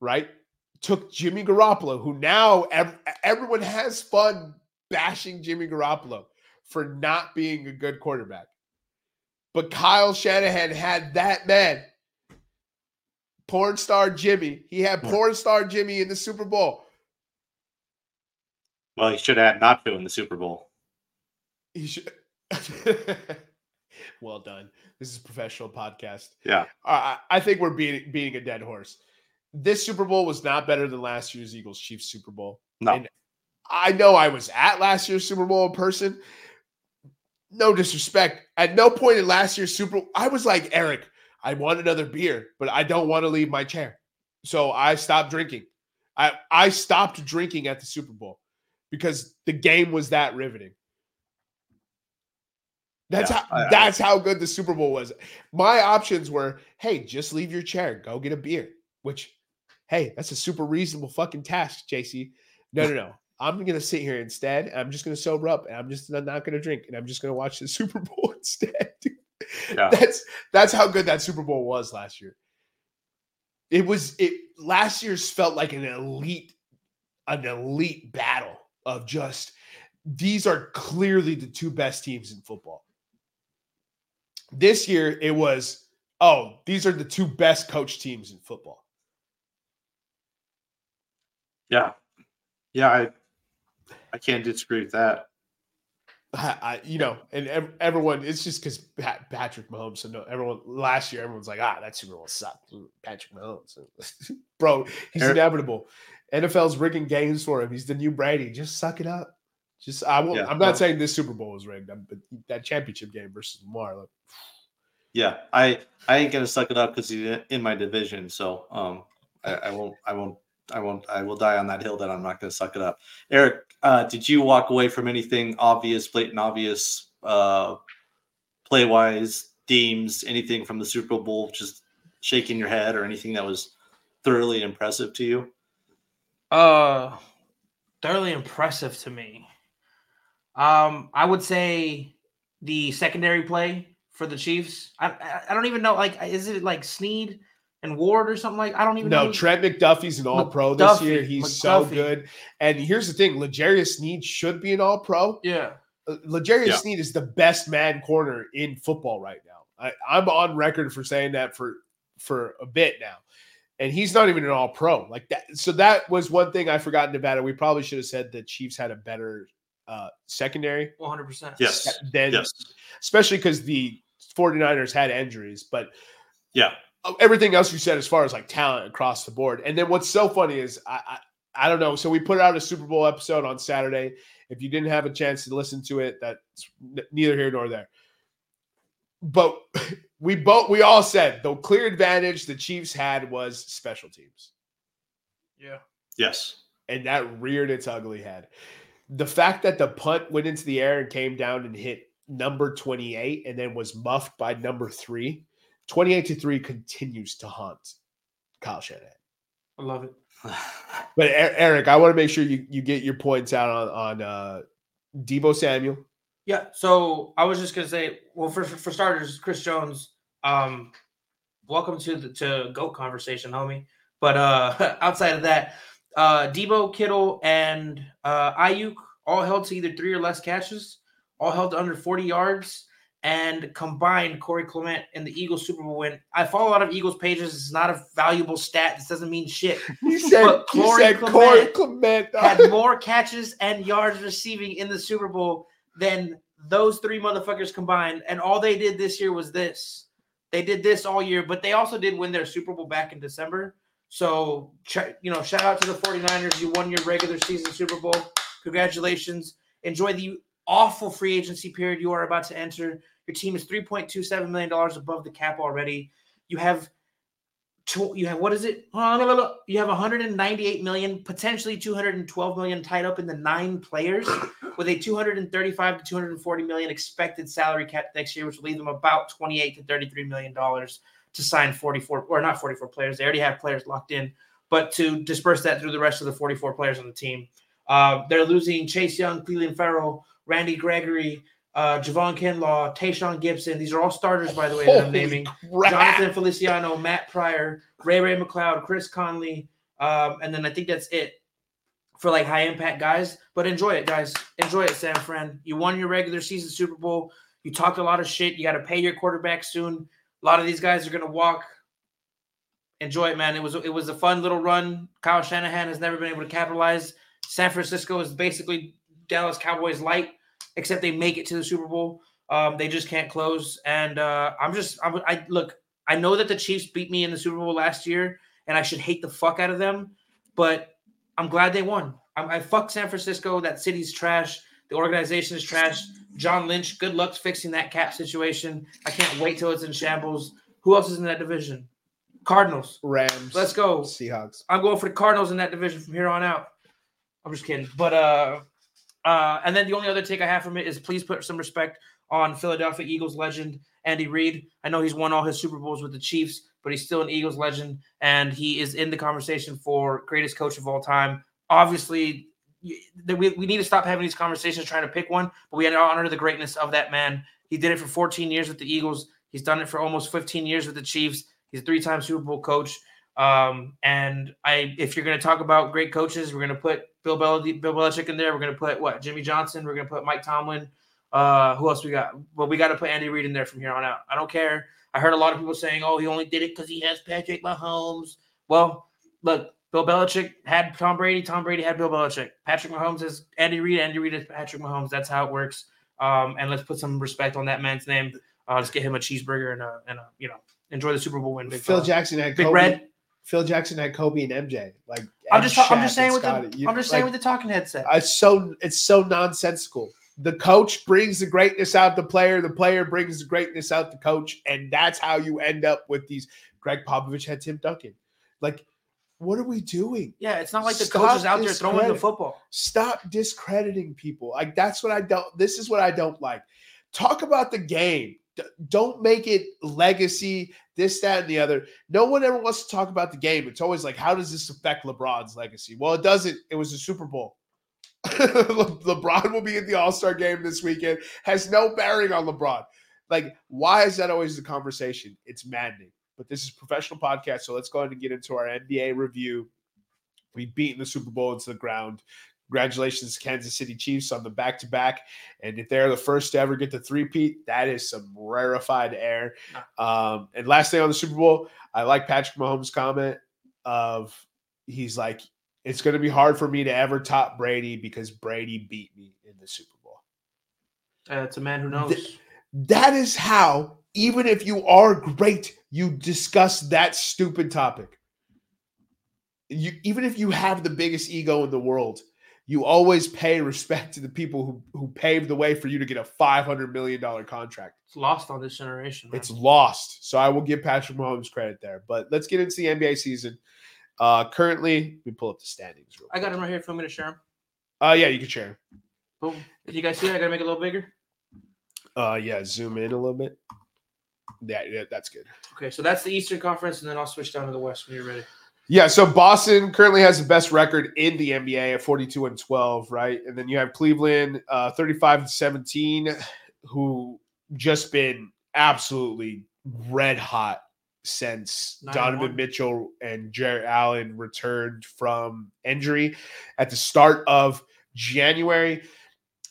right? Took Jimmy Garoppolo, who now ev- everyone has fun bashing Jimmy Garoppolo for not being a good quarterback. But Kyle Shanahan had that man, porn star Jimmy. He had hmm. porn star Jimmy in the Super Bowl. Well, he should have had not to in the Super Bowl. He should. well done. This is a professional podcast. Yeah. I, I think we're beating beating a dead horse. This Super Bowl was not better than last year's Eagles Chiefs Super Bowl. No. And I know I was at last year's Super Bowl in person. No disrespect. At no point in last year's Super Bowl, I was like, Eric, I want another beer, but I don't want to leave my chair. So I stopped drinking. I, I stopped drinking at the Super Bowl because the game was that riveting. That's Yeah, how I- I- that's how good the Super Bowl was. My options were, hey, just leave your chair, go get a beer. Which, hey, that's a super reasonable fucking task, JC. No, no, no. I'm gonna sit here instead. I'm just gonna sober up, and I'm just not gonna drink, and I'm just gonna watch the Super Bowl instead. Yeah. That's that's how good that Super Bowl was last year. It was it last year's felt like an elite, an elite battle of just these are clearly the two best teams in football. This year it was, oh, these are the two best coach teams in football. Yeah. Yeah, I I can't disagree with that. I, you know, and everyone, it's just because Pat, Patrick Mahomes. So no, everyone last year, everyone's like, ah, that Super Bowl sucked. Patrick Mahomes, bro, he's Eric- inevitable. NFL's rigging games for him. He's the new Brady. Just suck it up. Just I won't. Yeah, I'm not saying this Super Bowl was rigged, but that championship game versus Lamar. Like, Yeah, I I ain't gonna suck it up because he's in my division. So um, I, I won't I won't I won't I will die on that hill that I'm not gonna suck it up. Eric, uh, did you walk away from anything obvious, blatant obvious, uh, play wise, themes, anything from the Super Bowl? Just shaking your head or anything that was thoroughly impressive to you? Uh, thoroughly impressive to me. Um, I would say the secondary play for the Chiefs. I I, I don't even know. Like, is it like Sneed and Ward or something like? I don't even no, know. Trent McDuffie's an All Pro this year. He's so good. And here's the thing: L'Jarius Sneed should be an All Pro. yeah, Uh, L'Jarius Yeah. Sneed is the best man corner in football right now. I, I'm on record for saying that for for a bit now, and he's not even an All Pro like that. So that was one thing I forgot in Nevada. We probably should have said the Chiefs had a better uh, secondary one hundred percent. Yes. than, Yes. especially because the 49ers had injuries, but Yeah. Everything else you said as far as like talent across the board. And then what's so funny is I, I I don't know. So we put out a Super Bowl episode on Saturday. If you didn't have a chance to listen to it, that's n- neither here nor there. But we both we all said the clear advantage the Chiefs had was special teams. Yeah. Yes. And that reared its ugly head. The fact that the punt went into the air and came down and hit number 28 and then was muffed by number three, 28 to 3 continues to haunt Kyle Shanahan. I love it. But Eric, I want to make sure you, you get your points out on on uh, Deebo Samuel. Yeah. So I was just gonna say, well, for for starters, Chris Jones, um, welcome to the to goat conversation, homie. But uh, outside of that, uh, Deebo, Kittle, and uh, Aiyuk all held to either three or less catches, all held to under forty yards, and combined Corey Clement and the Eagles Super Bowl win. I follow a lot of Eagles pages. It's not a valuable stat. This doesn't mean shit. He said, But Corey said Clement Corey Clement. had more catches and yards receiving in the Super Bowl than those three motherfuckers combined. And all they did this year was this. They did this all year, but they also did win their Super Bowl back in December. So, you know, shout out to the 49ers. You won your regular season Super Bowl. Congratulations. Enjoy the awful free agency period you are about to enter. Your team is $3.27 million above the cap already. You have you have what is it? You have 198 million, potentially 212 million tied up in the nine players, with a 235 to 240 million expected salary cap next year, which will leave them about 28 to 33 million dollars to sign 44 or not 44 players. They already have players locked in, but to disperse that through the rest of the 44 players on the team. Uh, they're losing Chase Young, Clelin Ferrell, Randy Gregory, uh, Javon Kinlaw, Tashaun Gipson. These are all starters, by the way, that I'm naming. crap. Jonathan Feliciano, Matt Pryor, Ray Ray McCloud, Chris Conley, um, and then I think that's it for like high impact guys. But enjoy it, guys. Enjoy it, San Fran. You won your regular season Super Bowl. You talked a lot of shit. You got to pay your quarterback soon. A lot of these guys are gonna walk. Enjoy it, man. It was it was a fun little run. Kyle Shanahan has never been able to capitalize. San Francisco is basically Dallas Cowboys light, except they make it to the Super Bowl. Um, they just can't close. And uh, I'm just I'm, I look. I know that the Chiefs beat me in the Super Bowl last year, and I should hate the fuck out of them. But I'm glad they won. I, I fuck San Francisco. That city's trash. The organization is trash. John Lynch, good luck fixing that cap situation. I can't wait till it's in shambles. Who else is in that division? Cardinals. Rams. Let's go. Seahawks. I'm going for the Cardinals in that division from here on out. I'm just kidding. But uh uh and then the only other take I have from it is please put some respect on Philadelphia Eagles legend Andy Reid. I know he's won all his Super Bowls with the Chiefs, but he's still an Eagles legend and he is in the conversation for greatest coach of all time. Obviously, we, we need to stop having these conversations trying to pick one, but we honor the greatness of that man. He did it for 14 years with the Eagles. He's done it for almost 15 years with the Chiefs. He's a three-time Super Bowl coach. Um, and I, if you're going to talk about great coaches, we're going to put Bill, Bel- Bill Belichick in there. We're going to put what Jimmy Johnson. We're going to put Mike Tomlin. Uh, who else we got? Well, we got to put Andy Reid in there from here on out. I don't care. I heard a lot of people saying, "Oh, he only did it because he has Patrick Mahomes." Well, look, Bill Belichick had Tom Brady. Tom Brady had Bill Belichick. Patrick Mahomes is Andy Reid. Andy Reid is Patrick Mahomes. That's how it works. Um, and let's put some respect on that man's name. Uh, let's get him a cheeseburger and a, and a you know enjoy the Super Bowl win. Big Phil fella. Jackson had Big Kobe. Red. Phil Jackson had Kobe and MJ. Like I'm just I'm just saying with the You- I'm just saying like, with the talking headset. it's so it's so nonsensical. The coach brings the greatness out the player. The player brings the greatness out the coach, and that's how you end up with these. Gregg Popovich had Tim Duncan. Like, what are we doing? yeah, it's not like the Stop coach is out there throwing the football. Stop discrediting people. Like that's what I don't. This is what I don't like. Talk about the game. Don't make it legacy. This, that, and the other. No one ever wants to talk about the game. It's always like, how does this affect LeBron's legacy? Well, it doesn't. It was a Super Bowl. Le- LeBron will be at the All Star game this weekend. Has no bearing on LeBron. Like, why is that always the conversation? It's maddening. But this is professional podcast, so let's go ahead and get into our NBA review. We've beaten the Super Bowl into the ground. Congratulations, Kansas City Chiefs, on the back to back. And if they're the first to ever get the three-peat, that is some rarefied air. Um, and last thing on the Super Bowl, I like Patrick Mahomes' comment of he's like, it's going to be hard for me to ever top Brady because Brady beat me in the Super Bowl. Uh, it's a man who knows. Th- That is how, even if you are great, you discuss that stupid topic. You even if you have the biggest ego in the world, you always pay respect to the people who, who paved the way for you to get a $500 million contract. it's lost on this generation. man. It's lost. So I will give Patrick Mahomes credit there. But let's get into the NBA season. Uh currently, we pull up the standings. Real I got him right here. If you want me to share him. Uh yeah, you can share. Boom. Did you guys see that? I gotta make it a little bigger. Uh yeah, zoom in a little bit. Yeah, yeah, that's good. Okay, so that's the Eastern Conference, and then I'll switch down to the West when you're ready. Yeah, so Boston currently has the best record in the NBA at 42 and 12, right? And then you have Cleveland uh 35 and 17 who just been absolutely red hot since Nine Donovan one. Mitchell and Jarrett Allen returned from injury at the start of January.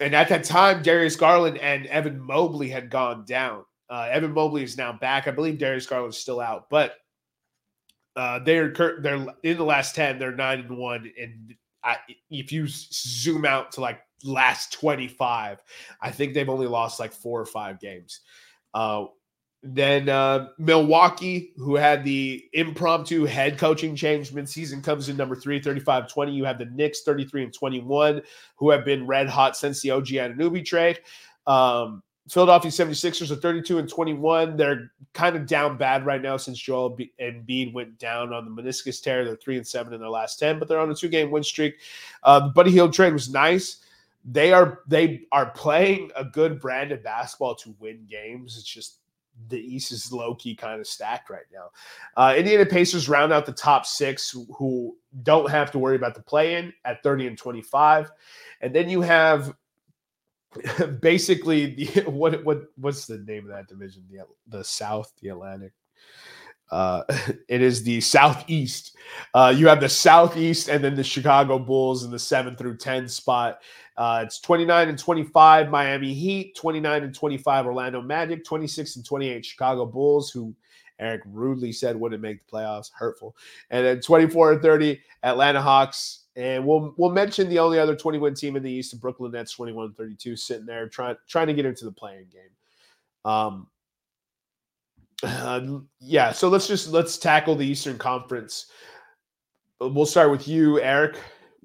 And at that time, Darius Garland and Evan Mobley had gone down. Uh, Evan Mobley is now back. I believe Darius Garland is still out, but uh, they're they're in the last ten. They're nine and one, and I, if you zoom out to like last twenty five, I think they've only lost like four or five games. Uh, then uh, Milwaukee, who had the impromptu head coaching change midseason, comes in number three, 35 20. You have the Knicks, 33 and 21, who have been red hot since the OG Anunoby trade. Um, Philadelphia 76ers are 32 and 21. They're kind of down bad right now since Joel Embiid went down on the meniscus tear. They're 3 and 7 in their last 10, but they're on a two game win streak. Uh, the Buddy Hield trade was nice. They are they are playing a good brand of basketball to win games. It's just the East is low key kind of stacked right now. Uh, Indiana Pacers round out the top six, who, who don't have to worry about the play in at 30 and 25. And then you have basically the, what what what's the name of that division? The the South, the Atlantic. Uh, it is the Southeast. Uh, you have the Southeast and then the Chicago Bulls in the seven through 10 spot. Uh, it's 29 and 25 Miami Heat, 29 and 25 Orlando Magic, 26 and 28 Chicago Bulls, who Eric rudely said wouldn't make the playoffs. Hurtful. And then 24 and 30 Atlanta Hawks. And we'll we'll mention the only other 21 team in the East, the Brooklyn Nets, 21 32, sitting there trying trying to get into the playing game. Um, uh, yeah, so let's just let's tackle the Eastern Conference. We'll start with you, Eric.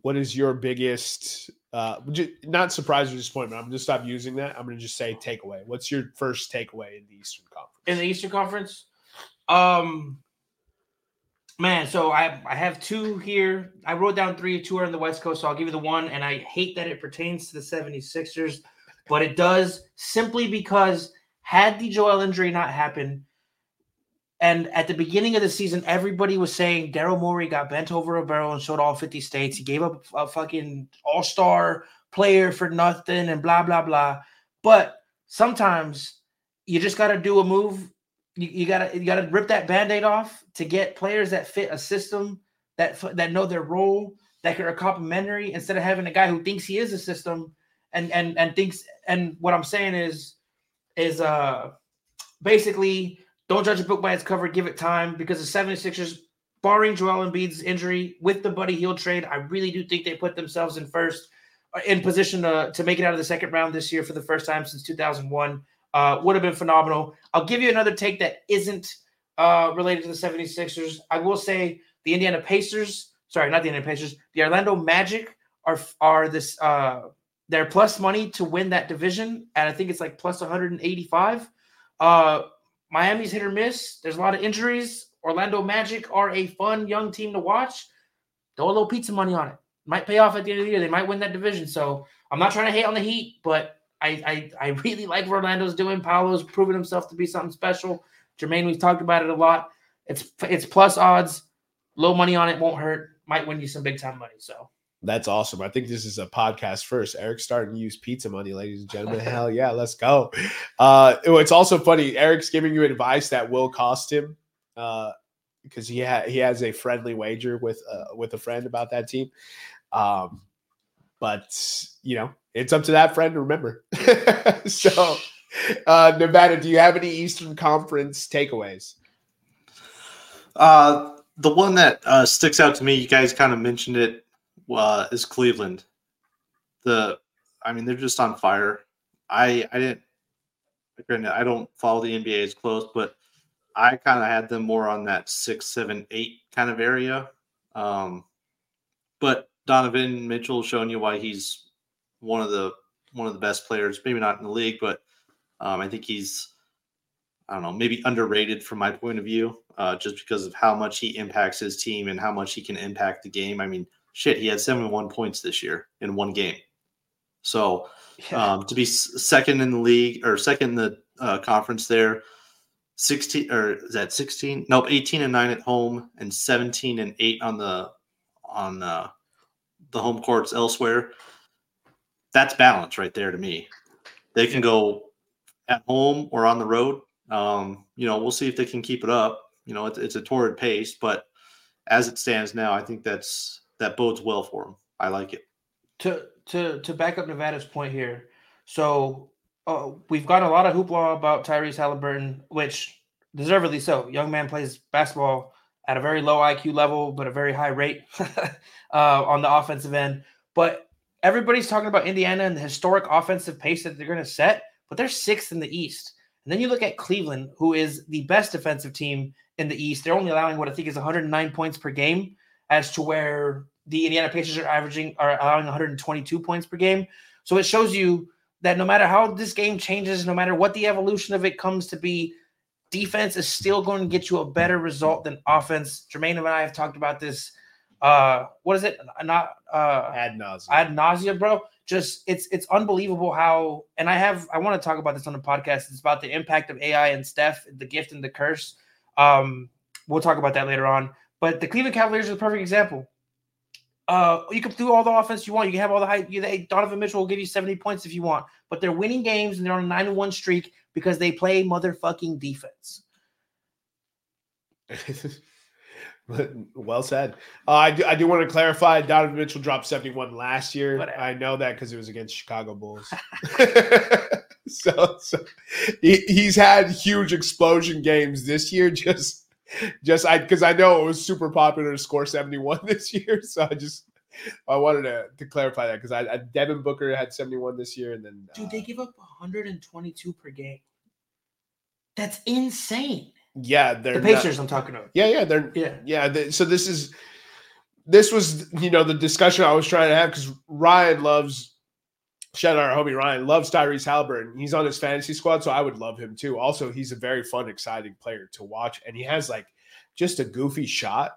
What is your biggest uh not surprise or disappointment? I'm gonna stop using that. I'm gonna just say takeaway. What's your first takeaway in the Eastern Conference? In the Eastern Conference? Um man, so I I have two here. I wrote down three, two are on the West Coast, so I'll give you the one. And I hate that it pertains to the 76ers, but it does simply because had the Joel injury not happened, and at the beginning of the season, everybody was saying Daryl Morey got bent over a barrel and showed all 50 states. He gave up a fucking all star player for nothing and blah, blah, blah. But sometimes you just got to do a move. You, you gotta you gotta rip that band-aid off to get players that fit a system that that know their role that are complementary instead of having a guy who thinks he is a system and and and thinks and what I'm saying is is uh basically don't judge a book by its cover. Give it time because the 76ers, barring Joel Embiid's injury with the Buddy Hield trade, I really do think they put themselves in first uh, in position to, to make it out of the second round this year for the first time since 2001. Uh, would have been phenomenal. I'll give you another take that isn't uh, related to the 76ers. I will say the Indiana Pacers, sorry, not the Indiana Pacers, the Orlando Magic are are this uh they're plus money to win that division, and I think it's like plus 185. Uh Miami's hit or miss. There's a lot of injuries. Orlando Magic are a fun young team to watch. Throw a little pizza money on it. Might pay off at the end of the year. They might win that division. So I'm not trying to hate on the Heat, but I I, I really like what Orlando's doing. Paolo's proven himself to be something special. Jermaine, we've talked about it a lot. It's it's plus odds, low money on it won't hurt. Might win you some big time money. So that's awesome. I think this is a podcast first. Eric's starting to use pizza money, ladies and gentlemen. Hell yeah, let's go. Uh, it's also funny. Eric's giving you advice that will cost him uh, because he ha- he has a friendly wager with uh, with a friend about that team. Um, but you know, it's up to that friend to remember. so, uh, Nevada, do you have any Eastern Conference takeaways? Uh, the one that uh, sticks out to me, you guys kind of mentioned it uh, is Cleveland. The, I mean, they're just on fire. I I didn't. I don't follow the NBA as close, but I kind of had them more on that six, seven, eight kind of area. Um, but Donovan Mitchell showing you why he's one of the one of the best players. Maybe not in the league, but um, I think he's I don't know, maybe underrated from my point of view, uh, just because of how much he impacts his team and how much he can impact the game. I mean, shit, he had 71 points this year in one game. So yeah. um, to be second in the league or second in the uh, conference there, 16 or is that 16? Nope, 18 and 9 at home and 17 and 8 on the on uh, the home courts elsewhere. That's balance right there to me. They can go at home or on the road. Um, you know, we'll see if they can keep it up. You know, it's, it's a torrid pace, but as it stands now, I think that's that bodes well for them. I like it. To to to back up Nevada's point here, so uh, we've got a lot of hoopla about Tyrese Halliburton, which deservedly so. Young man plays basketball at a very low IQ level, but a very high rate uh, on the offensive end. But everybody's talking about Indiana and the historic offensive pace that they're going to set, but they're sixth in the East. And then you look at Cleveland, who is the best defensive team in the East. They're only allowing what I think is 109 points per game, as to where the Indiana Pacers are averaging are allowing 122 points per game. So it shows you that no matter how this game changes, no matter what the evolution of it comes to be, defense is still going to get you a better result than offense. Jermaine and I have talked about this uh, what is it? Not uh, Ad nauseum. ad nausea, bro. Just it's it's unbelievable how, and I have I want to talk about this on the podcast. It's about the impact of AI and Steph, the gift and the curse. Um, we'll talk about that later on. But the Cleveland Cavaliers are the perfect example. Uh, you can do all the offense you want. You can have all the hype. You, they, Donovan Mitchell will give you 70 points if you want, but they're winning games and they're on a 9 1 streak because they play motherfucking defense. well said. Uh, I do, I do want to clarify. Donovan Mitchell dropped 71 last year. Whatever. I know that because it was against Chicago Bulls. so, so he, he's had huge explosion games this year. Just, just I because I know it was super popular to score 71 this year. So I just I wanted to, to clarify that because I, I Devin Booker had 71 this year, and then Dude, uh, they give up 122 per game. That's insane. Yeah, they're The not- Pacers, I'm talking about. yeah, yeah, they're Yeah. yeah th- so this is this was you know the discussion i was trying to have because ryan loves shout out our homie ryan loves tyrese halliburton he's on his fantasy squad so i would love him too also he's a very fun exciting player to watch and he has like just a goofy shot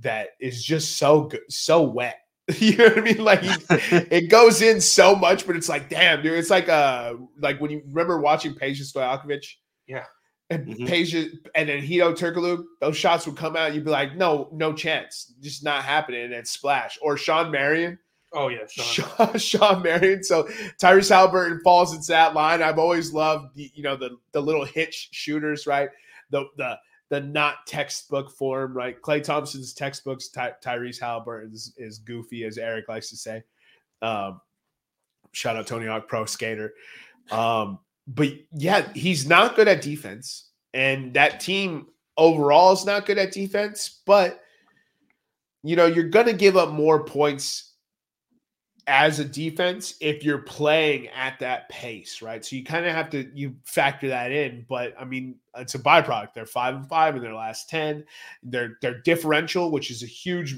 that is just so good so wet you know what i mean like he, it goes in so much but it's like damn dude it's like uh like when you remember watching Peja Stojakovic Yeah. And Mhm. Peja and then Hedo Turkoglu, those shots would come out. You'd be like, no, no chance, just not happening. And then splash or Shawn Marion, Oh, yeah. Sean, Shawn Marion. So Tyrese Halliburton falls into that line. I've always loved the you know the the little hitch shooters, right? The the the not textbook form, right? Klay Thompson's textbooks, Ty, Tyrese Halliburton's is goofy, as Eric likes to say. Um, shout out Tony Hawk Pro Skater. Um, but yeah, he's not good at defense, and that team overall is not good at defense. But you know, you're going to give up more points as a defense if you're playing at that pace, right? So you kind of have to you factor that in. But I mean, it's a byproduct. They're five and five in their last ten. Their their differential, which is a huge,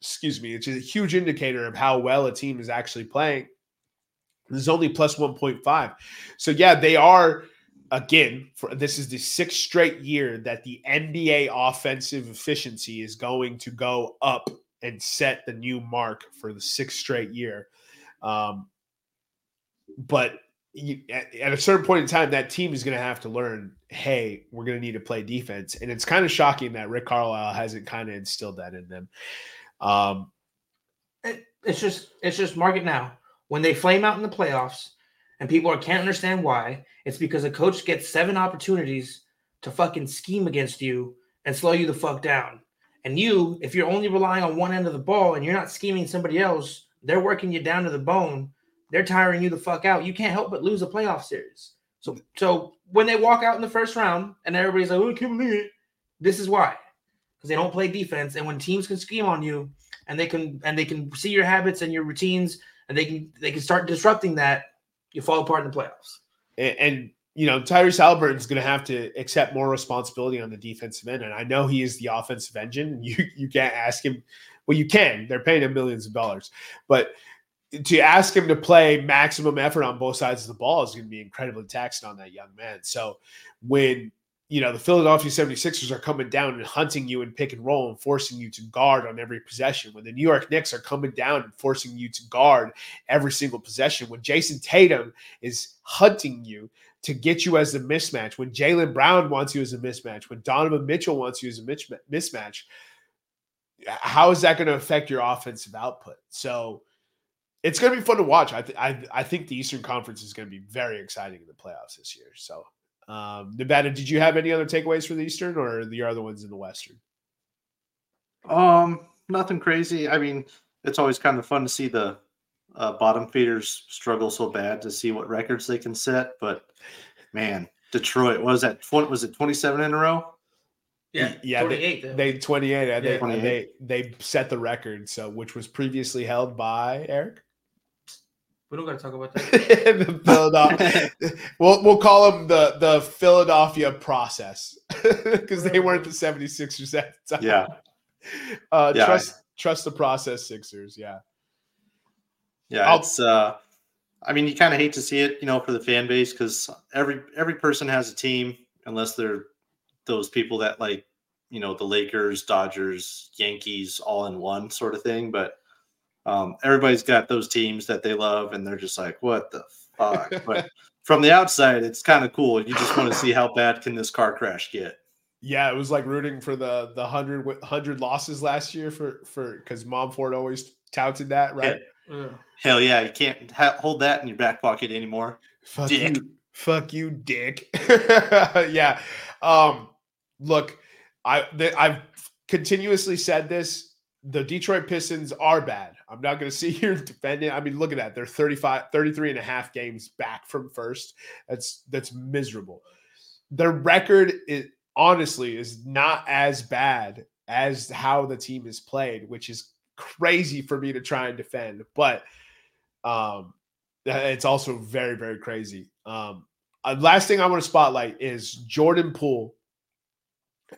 excuse me, it's a huge indicator of how well a team is actually playing. Is only plus one point five. So yeah, they are again. For this is the sixth straight year that the NBA offensive efficiency is going to go up and set the new mark for the sixth straight year. Um, but you, at, at a certain point in time, that team is going to have to learn, hey, we're going to need to play defense. And it's kind of shocking that Rick Carlisle hasn't kind of instilled that in them. Um, It- it's just it's just mark it now. When they flame out in the playoffs and people are, can't understand why, it's because a coach gets seven opportunities to fucking scheme against you and slow you the fuck down. And you, if you're only relying on one end of the ball and you're not scheming somebody else, they're working you down to the bone. They're tiring you the fuck out. You can't help but lose a playoff series. So so when they walk out in the first round and everybody's like, oh, I can't believe it. This is why. Because they don't play defense. And when teams can scheme on you, and they can and they can see your habits and your routines and they can they can start disrupting that you fall apart in the playoffs and, and you know Tyrese Halliburton's going to have to accept more responsibility on the defensive end, and I know he is the offensive engine. You you can't ask him. Well, you can. They're paying him millions of dollars, but to ask him to play maximum effort on both sides of the ball is going to be incredibly taxing on that young man. So when you know the Philadelphia 76ers are coming down and hunting you in pick and roll and forcing you to guard on every possession, when the New York Knicks are coming down and forcing you to guard every single possession, when Jayson Tatum is hunting you to get you as a mismatch, when Jaylen Brown wants you as a mismatch, when Donovan Mitchell wants you as a mismatch, how is that going to affect your offensive output? So it's going to be fun to watch. I, th- I I think the Eastern Conference is going to be very exciting in the playoffs this year. So um, Nevada, did you have any other takeaways for the Eastern or the other ones in the Western? Um, nothing crazy. I mean, it's always kind of fun to see the uh, bottom feeders struggle so bad to see what records they can set. But man, Detroit what was that? Twenty was it twenty seven in a row? yeah yeah, 28 They 28. and They, Yeah. 28. they they set the record, so which was previously held by Eric. We don't got to talk about that Philadelphia. we'll we'll call them the the Philadelphia process because they weren't the 76ers at the time. Yeah, Uh, Yeah. Trust trust the process, Sixers. Yeah. yeah. I'll- It's uh, I mean, you kind of hate to see it, you know, for the fan base because every every person has a team unless they're those people that like you know the Lakers, Dodgers, Yankees all in one sort of thing. But um, everybody's got those teams that they love, and they're just like, what the fuck? but from the outside, it's kind of cool. You just want to see how bad can this car crash get. Yeah, it was like rooting for the the hundred hundred losses last year for for because Monfort always touted that, right? Yeah. Hell yeah, you can't ha- hold that in your back pocket anymore. Fuck Dick. you, fuck you, dick. yeah. Um. Look, I th- I've continuously said this. The Detroit Pistons are bad. I'm not going to sit here and defend it. I mean, look at that. They're 35, 33 and a half games back from first. That's that's miserable. Their record is honestly is not as bad as how the team is played, which is crazy for me to try and defend. But um, it's also very very crazy. Um, uh, last thing I want to spotlight is Jordan Poole.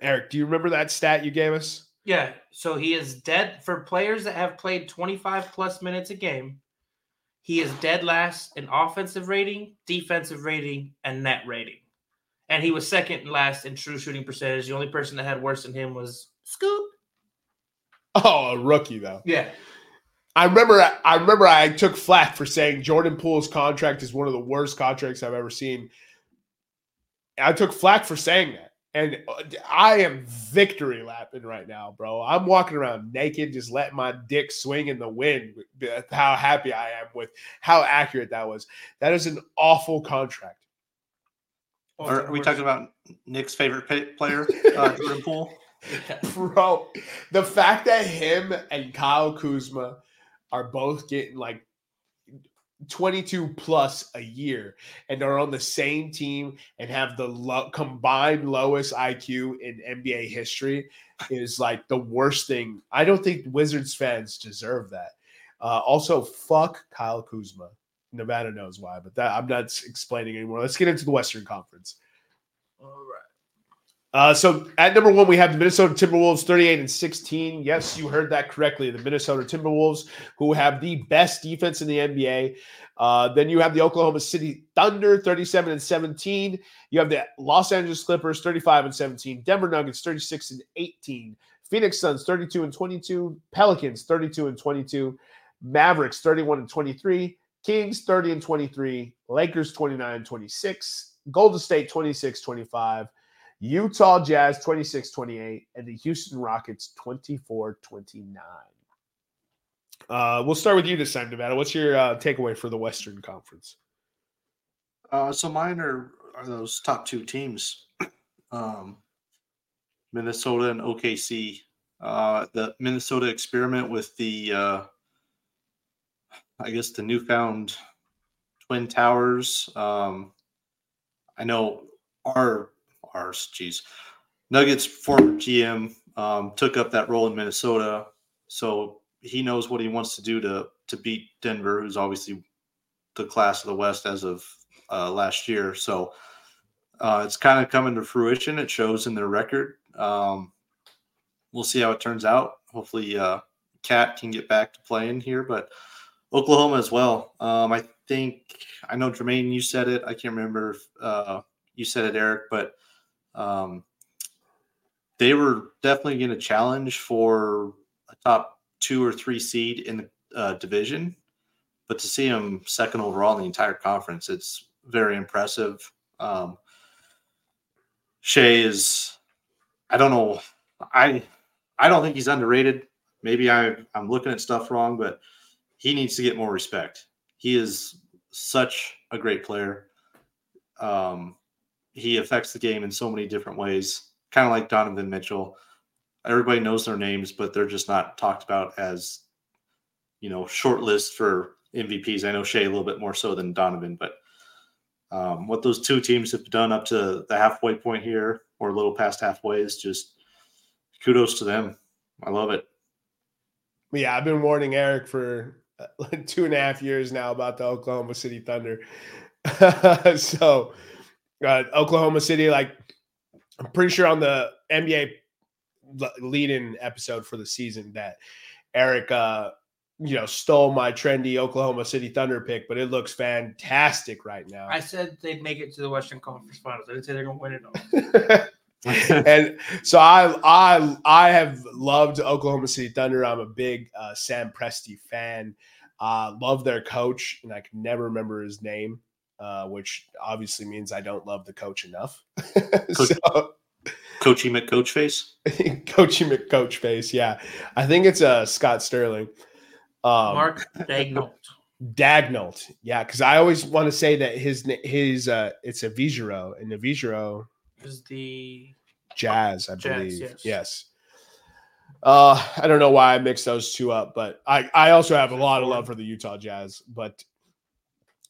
Eric, do you remember that stat you gave us? Yeah. So he is dead for players that have played 25 plus minutes a game. He is dead last in offensive rating, defensive rating, and net rating. And he was second last in true shooting percentage. The only person that had worse than him was Scoop. Oh, a rookie though. Yeah. I remember. I remember. I took flack for saying Jordan Poole's contract is one of the worst contracts I've ever seen. I took flack for saying that, and uh, I am victory lapping right now, bro. I'm walking around naked, just letting my dick swing in the wind. How happy I am with how accurate that was. That is an awful contract. Are, are we talking about Nick's favorite pa- player, uh, Jordan Poole? Bro, the fact that him and Kyle Kuzma are both getting like 22 plus a year and are on the same team and have the lo- combined lowest IQ in NBA history is like the worst thing. I don't think Wizards fans deserve that. Uh, also, fuck Kyle Kuzma. Nevada knows why, but that I'm not explaining anymore. Let's get into the Western Conference. All right. Uh, so at number one, we have the Minnesota Timberwolves, 38 and 16. Yes, you heard that correctly. The Minnesota Timberwolves, who have the best defense in the NBA. Uh, then you have the Oklahoma City Thunder, 37 and 17. You have the Los Angeles Clippers, 35 and 17. Denver Nuggets, 36 and 18. Phoenix Suns, 32 and 22. Pelicans, 32 and 22. Mavericks, 31 and 23. Kings, 30 and 23. Lakers, 29 and 26. Golden State, 26 25. Utah Jazz 26 28, and the Houston Rockets 24 29. Uh, we'll start with you this time, Nevada. What's your uh, takeaway for the Western Conference? Uh, so mine are, are those top two teams, um, Minnesota and OKC. Uh, the Minnesota experiment with the, uh, I guess, the newfound Twin Towers. Um, I know our ours, geez, Nuggets former GM um, took up that role in Minnesota, so he knows what he wants to do to to beat Denver, who's obviously the class of the West as of uh, last year. So uh, it's kind of coming to fruition. It shows in their record. Um, we'll see how it turns out. Hopefully, uh, KAT can get back to playing here, but Oklahoma as well. Um, I think I know Jermaine. You said it. I can't remember if uh, you said it, Eric, but um, they were definitely going to challenge for a top two or three seed in the uh, division. But to see them second overall in the entire conference, it's very impressive. Um, Shai is, I don't know, I I don't think he's underrated. Maybe I I'm looking at stuff wrong, but he needs to get more respect. He is such a great player. Um, he affects the game in so many different ways, kind of like Donovan Mitchell. Everybody knows their names, but they're just not talked about as, you know, short list for MVPs. I know Shai a little bit more so than Donovan, but um, what those two teams have done up to the halfway point here, or a little past halfway, is just kudos to them. I love it. Yeah, I've been warning Eric for uh, like two and a half years now about the Oklahoma City Thunder. so, uh, Oklahoma City, like, I'm pretty sure on the NBA lead-in episode for the season that Eric, uh, you know, stole my trendy Oklahoma City Thunder pick, but it looks fantastic right now. I said they'd make it to the Western Conference Finals. I didn't say they're going to win it all. and so I I I have loved Oklahoma City Thunder. I'm a big uh, Sam Presti fan. Uh, love their coach, and I can never remember his name, uh, which obviously means I don't love the coach enough. Coach- so, Coachy McCoach face. coachy McCoach face, yeah. I think it's uh, Scott Sterling. Um, Mark Daigneault. Daigneault, yeah, because I always want to say that his his uh, it's a Vigero, and the Vigero is the Jazz, I Jazz, believe. yes. Yes. Uh, I don't know why I mixed those two up, but I I also have a lot of love for the Utah Jazz, but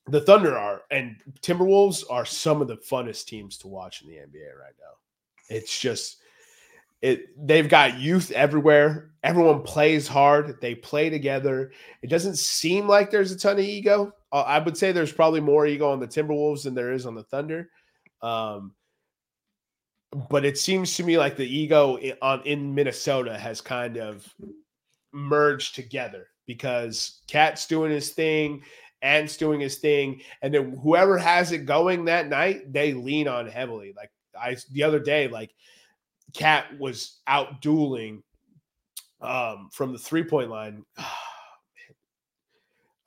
the Thunder are and Timberwolves are some of the funnest teams to watch in the NBA right now. It's just it they've got youth everywhere. Everyone plays hard. They play together. It doesn't seem like there's a ton of ego. Uh, I would say there's probably more ego on the Timberwolves than there is on the Thunder. Um, but it seems to me like the ego in, on in Minnesota has kind of merged together because KAT's doing his thing, Ant's doing his thing, and then whoever has it going that night, they lean on heavily. Like I the other day, like KAT was out dueling um, from the three point line.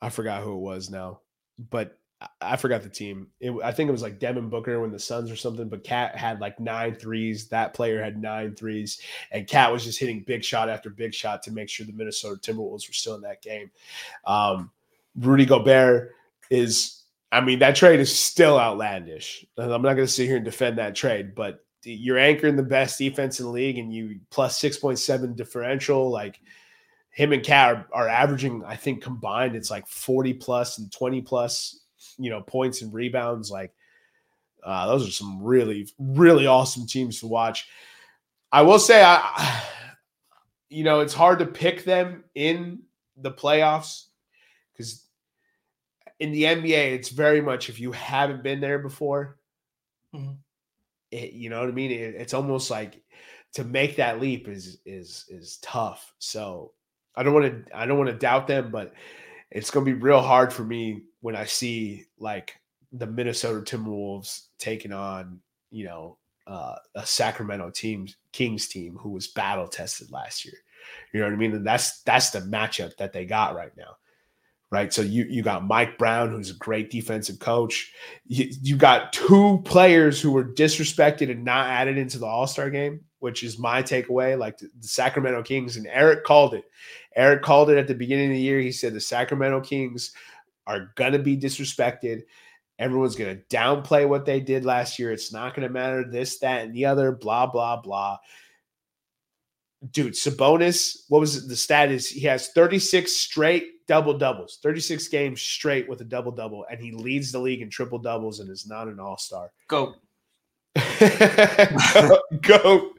I forgot who it was now, but I- forgot the team. It, I think it was like Devin Booker when the Suns or something, but KAT had like nine threes. That player had nine threes, and Cat was just hitting big shot after big shot to make sure the Minnesota Timberwolves were still in that game. Um, Rudy Gobert is, I mean, that trade is still outlandish. And I'm not going to sit here and defend that trade, but you're anchoring the best defense in the league and you plus 6.7 differential. Like him and KAT are, are averaging, I think combined, it's like 40 plus and 20 plus, you know, points and rebounds. Like uh, those are some really, really awesome teams to watch. I will say, I, you know, it's hard to pick them in the playoffs in the NBA, it's very much if you haven't been there before, Mhm. it, you know what I mean. It, it's almost like to make that leap is is is tough. So I don't want to I don't want to doubt them, but it's going to be real hard for me when I see like the Minnesota Timberwolves taking on you know uh, a Sacramento team Kings team who was battle tested last year. You know what I mean? And that's that's the matchup that they got right now right? So you you got Mike Brown, who's a great defensive coach. You, you got two players who were disrespected and not added into the All Star game, which is my takeaway. Like the, the Sacramento Kings, and Eric called it. Eric called it at the beginning of the year. He said the Sacramento Kings are gonna be disrespected. Everyone's gonna downplay what they did last year. It's not gonna matter this, that, and the other. Blah blah blah dude, Sabonis, what was it? The stat is he has 36 straight double doubles, 36 games straight with a double double, and he leads the league in triple doubles and is not an all star. Go. go.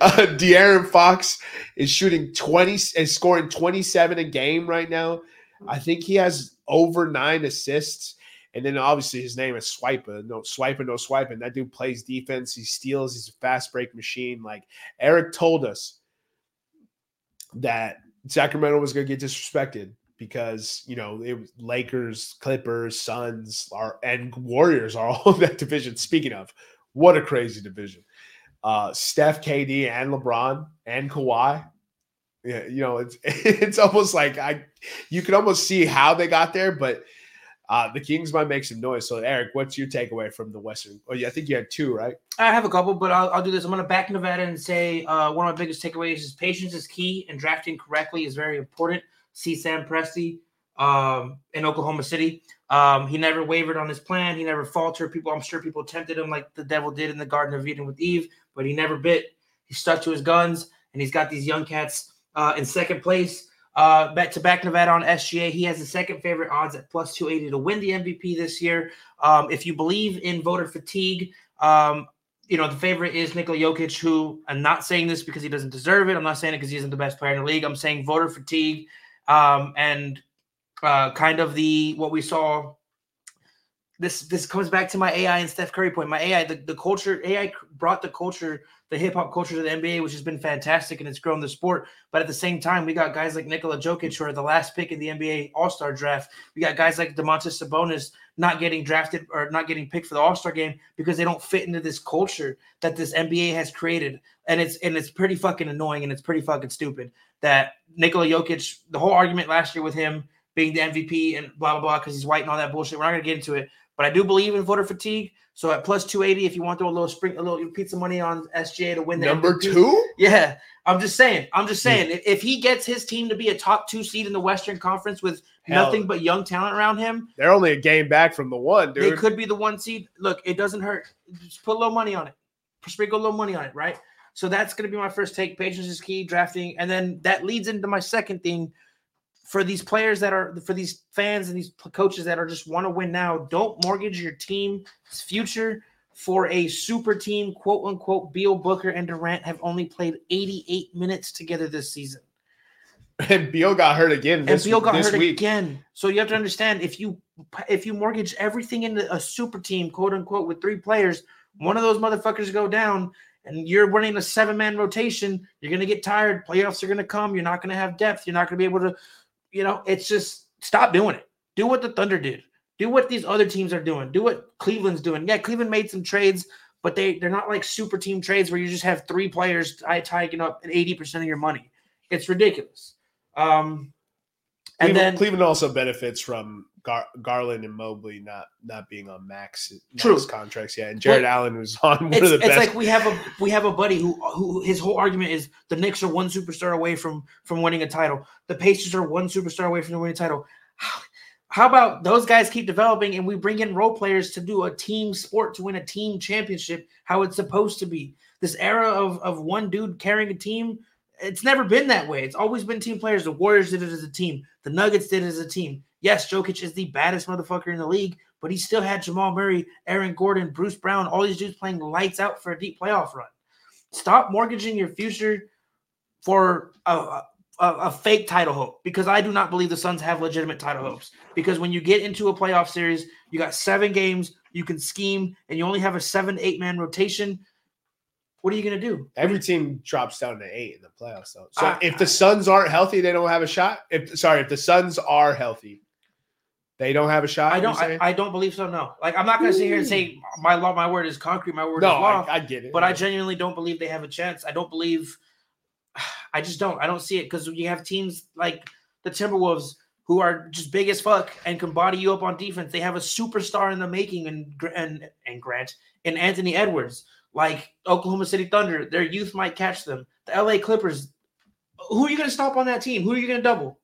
Uh, De'Aaron Fox is shooting 20, is scoring 27 a game right now. I think he has over nine assists. And then obviously his name is Swiper. No swiping, no swiping. That dude plays defense. He steals. He's a fast break machine. Like Eric told us that Sacramento was going to get disrespected because you know it was Lakers, Clippers, Suns, are and Warriors are all in that division. Speaking of, what a crazy division! Uh, Steph, KD, and LeBron and Kawhi. Yeah, you know it's it's almost like I you can almost see how they got there, but uh, the Kings might make some noise. So Eric, what's your takeaway from the Western? Oh, yeah, I think you had two, right? I have a couple, but I'll, I'll do this. I'm going to back Nevada and say uh, one of my biggest takeaways is patience is key, and drafting correctly is very important. See Sam Presti um, in Oklahoma City. Um, he never wavered on his plan. He never faltered. People, I'm sure people tempted him like the devil did in the Garden of Eden with Eve, but he never bit. He stuck to his guns, and he's got these young cats uh, in second place. Uh, back to back Nevada on SGA. He has the second favorite odds at plus 280 to win the MVP this year. Um, if you believe in voter fatigue, um, you know, the favorite is Nikola Jokic, who I'm not saying this because he doesn't deserve it. I'm not saying it because he isn't the best player in the league. I'm saying voter fatigue um, and uh, kind of the what we saw this this comes back to my AI and Steph Curry point. My AI, the, the culture, AI brought the culture, the hip hop culture to the NBA, which has been fantastic and it's grown the sport. But at the same time, we got guys like Nikola Jokic, who are the last pick in the NBA All Star draft. We got guys like Domantas Sabonis not getting drafted or not getting picked for the All Star game because they don't fit into this culture that this NBA has created. And it's and it's pretty fucking annoying and it's pretty fucking stupid that Nikola Jokic, the whole argument last year with him being the MVP and blah blah blah because he's white and all that bullshit. We're not gonna get into it, but I do believe in voter fatigue. So at plus two eighty, if you want to throw a little spring, a little pizza money on SGA to win the Number MVP, two? yeah, I'm just saying. I'm just hmm. saying. If, if he gets his team to be a top two seed in the Western Conference with Hell. nothing but young talent around him, They're only a game back from the one, they dude. could be the one seed. Look, it doesn't hurt. Just put a little money on it. Sprinkle a little money on it, right? So that's going to be my first take. Patience is key. Drafting, and then that leads into my second thing. For these players that are, for these fans and these coaches that are just want to win now, don't mortgage your team's future for a super team. "Quote unquote," Beal, Booker, and Durant have only played 88 minutes together this season. And Beal got hurt again. and Beal got this hurt week. again. So you have to understand if you if you mortgage everything into a super team, quote unquote, with three players, one of those motherfuckers go down, and you're running a seven man rotation, you're gonna get tired. Playoffs are gonna come. You're not gonna have depth. You're not gonna be able to, you know, it's just stop doing it. Do what the Thunder did. Do what these other teams are doing. Do what Cleveland's doing. Yeah, Cleveland made some trades, but they they're not like super team trades where you just have three players taking up eighty percent of your money. It's ridiculous. Um, and Cleveland, then Cleveland also benefits from Gar- Garland and Mobley not not being on max, max True. contracts. yet, and Jarrett Well, Allen was on one of the it's best. like we have a we have a buddy who who his whole argument is the Knicks are one superstar away from from winning a title. The Pacers are one superstar away from winning a title. How, how about those guys keep developing and we bring in role players to do a team sport to win a team championship how it's supposed to be. This era of of one dude carrying a team, it's never been that way. It's always been team players. The Warriors did it as a team. The Nuggets did it as a team. Yes, Jokic is the baddest motherfucker in the league, but he still had Jamal Murray, Aaron Gordon, Bruce Brown, all these dudes playing lights out for a deep playoff run. Stop mortgaging your future for a, a, a fake title hope because I do not believe the Suns have legitimate title hopes. Because when you get into a playoff series, you got seven games, you can scheme, and you only have a seven, eight man rotation. What are you going to do? Every team drops down to eight in the playoffs, though. So I- if the Suns aren't healthy, they don't have a shot. If sorry, if the Suns are healthy, they don't have a shot. I don't. I. I don't believe so. No. Like I'm not going to sit here and say hmm. my law, my word is concrete. My word no, is law. I, I get it. but I genuinely don't believe they have a chance. I don't believe. I just don't. I don't see it because you have teams like the Timberwolves who are just big as fuck and can body you up on defense. They have a superstar in the making and and and Grant and Anthony Edwards, like Oklahoma City Thunder. Their youth might catch them. The LA Clippers. Who are you going to stop on that team? Who are you going to double?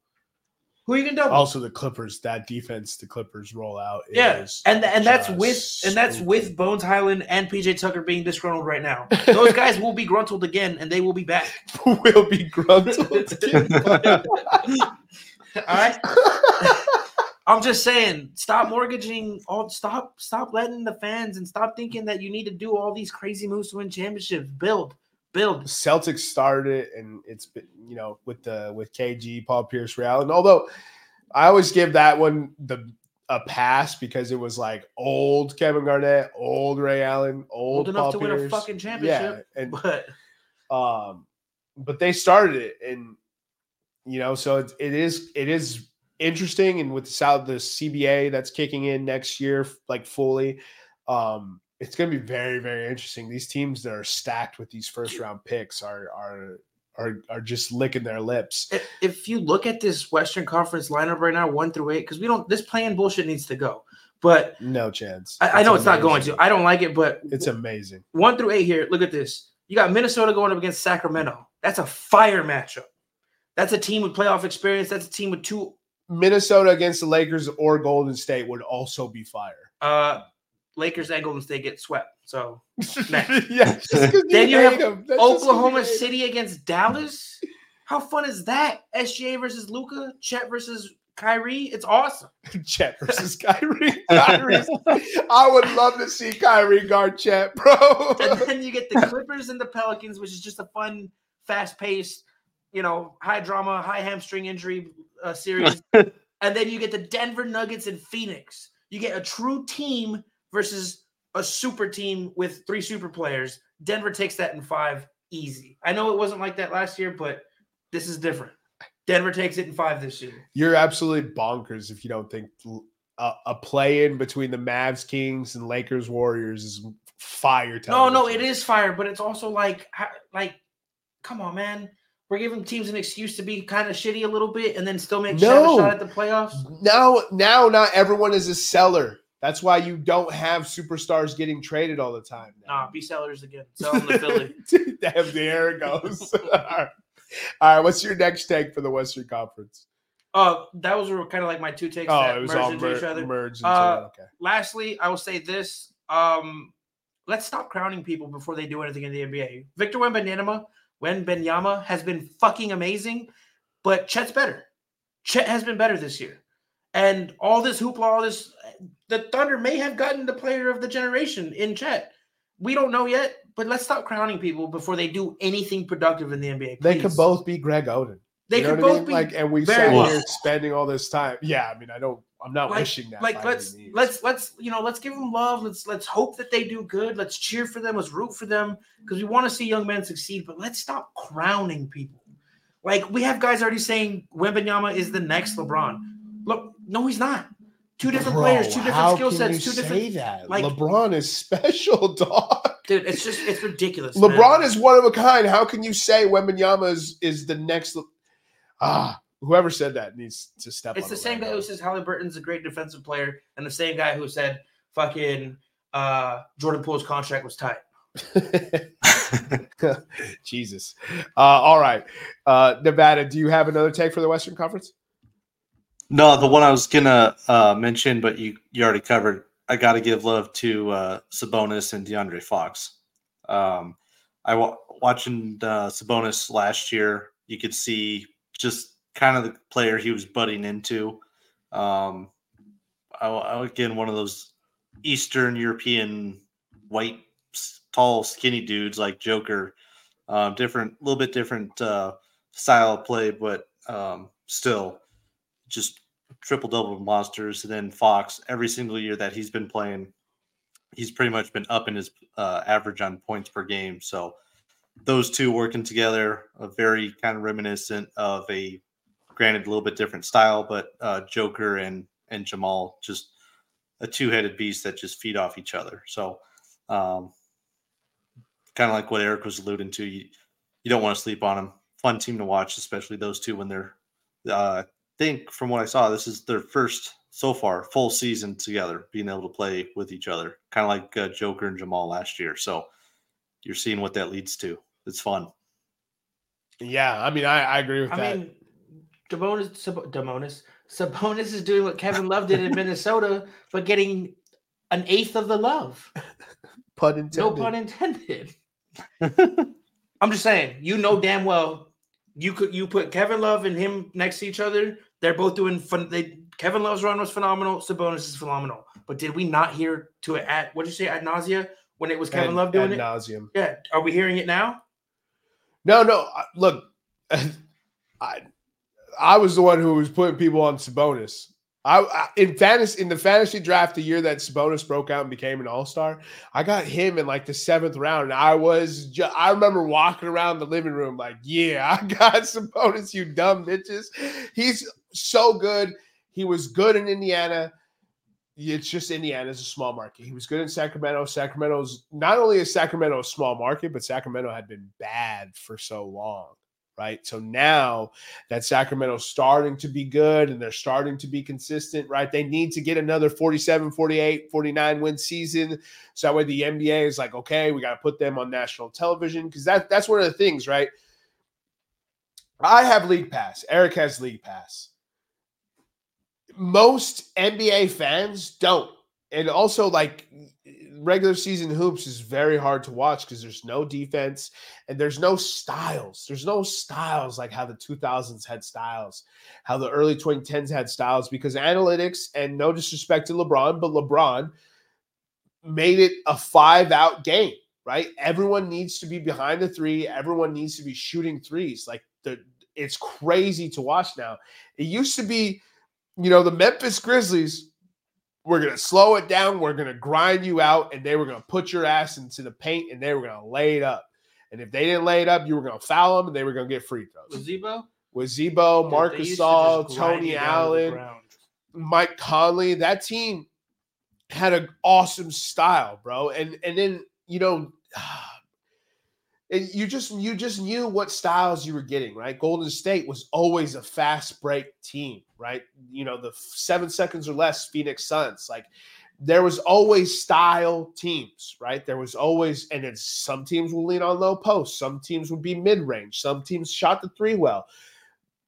Who are you to double? also the Clippers. That defense, the Clippers roll out. Yeah, and and that's with and that's stupid. with Bones Hyland and PJ Tucker being disgruntled right now. Those guys will be gruntled again, and they will be back. will be gruntled. All right. I'm just saying, stop mortgaging all. Stop, stop letting the fans and stop thinking that you need to do all these crazy moves to win championships. Build, build. Celtics started it, and it's been you know with the with KG, Paul Pierce, Real, and although I always give that one the a pass because it was like old Kevin Garnett, old Ray Allen, old, Old enough Paul to win a fucking championship, Yeah, and But um, but they started it, and you know, so it, it is it is interesting, and with the South the CBA that's kicking in next year, like fully, um, it's going to be very very interesting. These teams that are stacked with these first round picks are are are are just licking their lips. if- you look at this Western Conference lineup right now, one through eight, because we don't. This playing bullshit needs to go. But No chance. I, I know it's not going to. I don't like it, but It's amazing. one through eight here. Look at this. You got Minnesota going up against Sacramento. That's a fire matchup. That's a team with playoff experience. That's a team with two. Minnesota against the Lakers or Golden State would also be fire. Uh, Lakers and Golden State get swept. So Nah. yeah. Then you have hate 'em. That's just 'cause you Oklahoma. City against Dallas. How fun is that? SGA versus Luka, Chet versus Kyrie. It's awesome. Chet versus Kyrie. Kyrie. I would love to see Kyrie guard Chet, bro. And then you get the Clippers and the Pelicans, which is just a fun, fast paced, you know, high drama, high hamstring injury uh, series. and then you get the Denver Nuggets and Phoenix. You get a true team versus a super team with three super players. Denver takes that in five easy. I know it wasn't like that last year, but this is different. Denver takes it in five this year. You're absolutely bonkers if you don't think a, a play in between the Mavs Kings and Lakers Warriors is fire. No, no, it is fire, but it's also like, like, come on, man. We're giving teams an excuse to be kind of shitty a little bit and then still make no. a shot at the playoffs. Now, now, not everyone is a seller. That's why you don't have superstars getting traded all the time. Now. Nah, be sellers again. Sell them to Philly. Damn, there it goes. all, right. all right, what's your next take for the Western Conference? Uh, that was kind of like my two takes oh, that it was merged all into mer- each other. Merged into, uh, okay. Lastly, I will say this: um, let's stop crowning people before they do anything in the NBA. Victor Wembanyama, Wembanyama has been fucking amazing, but Chet's better. Chet has been better this year, and all this hoopla, all this the Thunder may have gotten the player of the generation in Chet. We don't know yet, but let's stop crowning people before they do anything productive in the NBA. Please. They could both be Greg Oden. They you could both I mean? be like, and we sat well. here spending all this time. Yeah, I mean, I don't. I'm not like, wishing that. Like, let's let's let's you know, let's give them love. Let's let's hope that they do good. Let's cheer for them. Let's root for them because we want to see young men succeed. But let's stop crowning people. Like we have guys already saying Wembanyama is the next LeBron. Look, no, he's not. Two different Bro, players, two different skill sets, two different. That? Like LeBron is special, dog. Dude, it's just it's ridiculous. LeBron man. is one of a kind. How can you say Wembanyama is, is the next? Ah, whoever said that needs to step. It's the same guy who says Halliburton's a great defensive player, and the same guy who said fucking uh, Jordan Poole's contract was tight. Jesus. Uh, all right, uh, Nevada. Do you have another take for the Western Conference? No, the one I was gonna uh, mention, but you you already covered. I got to give love to uh, Sabonis and De'Aaron Fox. Um, I w- watching uh, Sabonis last year. You could see just kind of the player he was butting into. Um, I, I, again, one of those Eastern European white, tall, skinny dudes like Joker. Um, different, a little bit different uh, style of play, but um, still just triple double monsters. Then Fox, every single year that he's been playing, he's pretty much been up in his uh, average on points per game. So those two working together, a very kind of reminiscent of a, granted, a little bit different style, but uh, Joker and and Jamal just a two headed beast that just feed off each other. So, um, kind of like what Eric was alluding to, you you don't want to sleep on them. Fun team to watch, especially those two when they're uh, think from what I saw, this is their first so far full season together, being able to play with each other, kind of like uh, Joker and Jamal last year. So you're seeing what that leads to. It's fun. Yeah, I mean, I, I agree with I that. I mean, Demonis, Demonis, Sabonis is doing what Kevin Love did in Minnesota, but getting an eighth of the love. pun intended. No pun intended. I'm just saying, you know damn well you could you put Kevin Love and him next to each other. They're both doing fun. They Kevin Love's run was phenomenal. Sabonis is phenomenal. But did we not hear to it at what did you say at nausea when it was Kevin ad, Love doing ad nauseum. it? Yeah. Are we hearing it now? No, no. Look, I I was the one who was putting people on Sabonis. I, I, in fantasy in the fantasy draft the year that Sabonis broke out and became an All Star, I got him in like the seventh round. And I was ju- I remember walking around the living room like, yeah, I got Sabonis, you dumb bitches. He's so good. He was good in Indiana. It's just Indiana's a small market. He was good in Sacramento. Sacramento's not only is Sacramento a small market, but Sacramento had been bad for so long right? So now that Sacramento's starting to be good and they're starting to be consistent, right? They need to get another 47, 48, 49 win season. So that way the NBA is like, okay, we got to put them on national television because that, that's one of the things, right? I have League Pass. Eric has League Pass. Most NBA fans don't. And also, like, regular season hoops is very hard to watch because there's no defense and there's no styles. There's no styles like how the 2000s had styles, how the early 2010s had styles because analytics and no disrespect to LeBron, but LeBron made it a five out game, right? Everyone needs to be behind the three, everyone needs to be shooting threes. Like the it's crazy to watch now. It used to be, you know, the Memphis Grizzlies we're gonna slow it down, we're gonna grind you out, and they were gonna put your ass into the paint and they were gonna lay it up. And if they didn't lay it up, you were gonna foul them and they were gonna get free throws. Was Z-Bo? With Z-Bo, Marcus used to Saul, just grind Tony you down to the Allen. Mike Conley, that team had an awesome style, bro. And and then you know, you just you just knew what styles you were getting, right? Golden State was always a fast break team, right? You know, the seven seconds or less Phoenix Suns, like there was always style teams, right? There was always, and then some teams will lean on low post, some teams would be mid range, some teams shot the three well.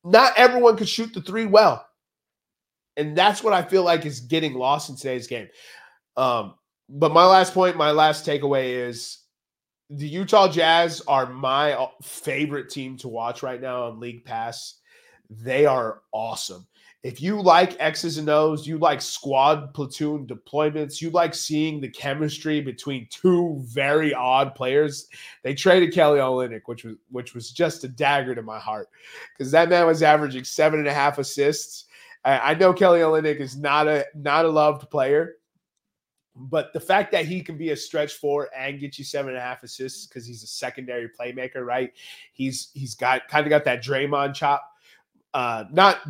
Not everyone could shoot the three well. And that's what I feel like is getting lost in today's game. Um, but my last point, my last takeaway is the Utah Jazz are my uh, favorite team to watch right now on League Pass. They are awesome. If you like X's and O's, you like squad platoon deployments, you like seeing the chemistry between two very odd players. They traded Kelly Olynyk, which was which was just a dagger to my heart because that man was averaging seven and a half assists. I, I know Kelly Olynyk is not a not a loved player, but the fact that he can be a stretch four and get you seven and a half assists because he's a secondary playmaker, right? He's he's got kind of got that Draymond chop. Uh, not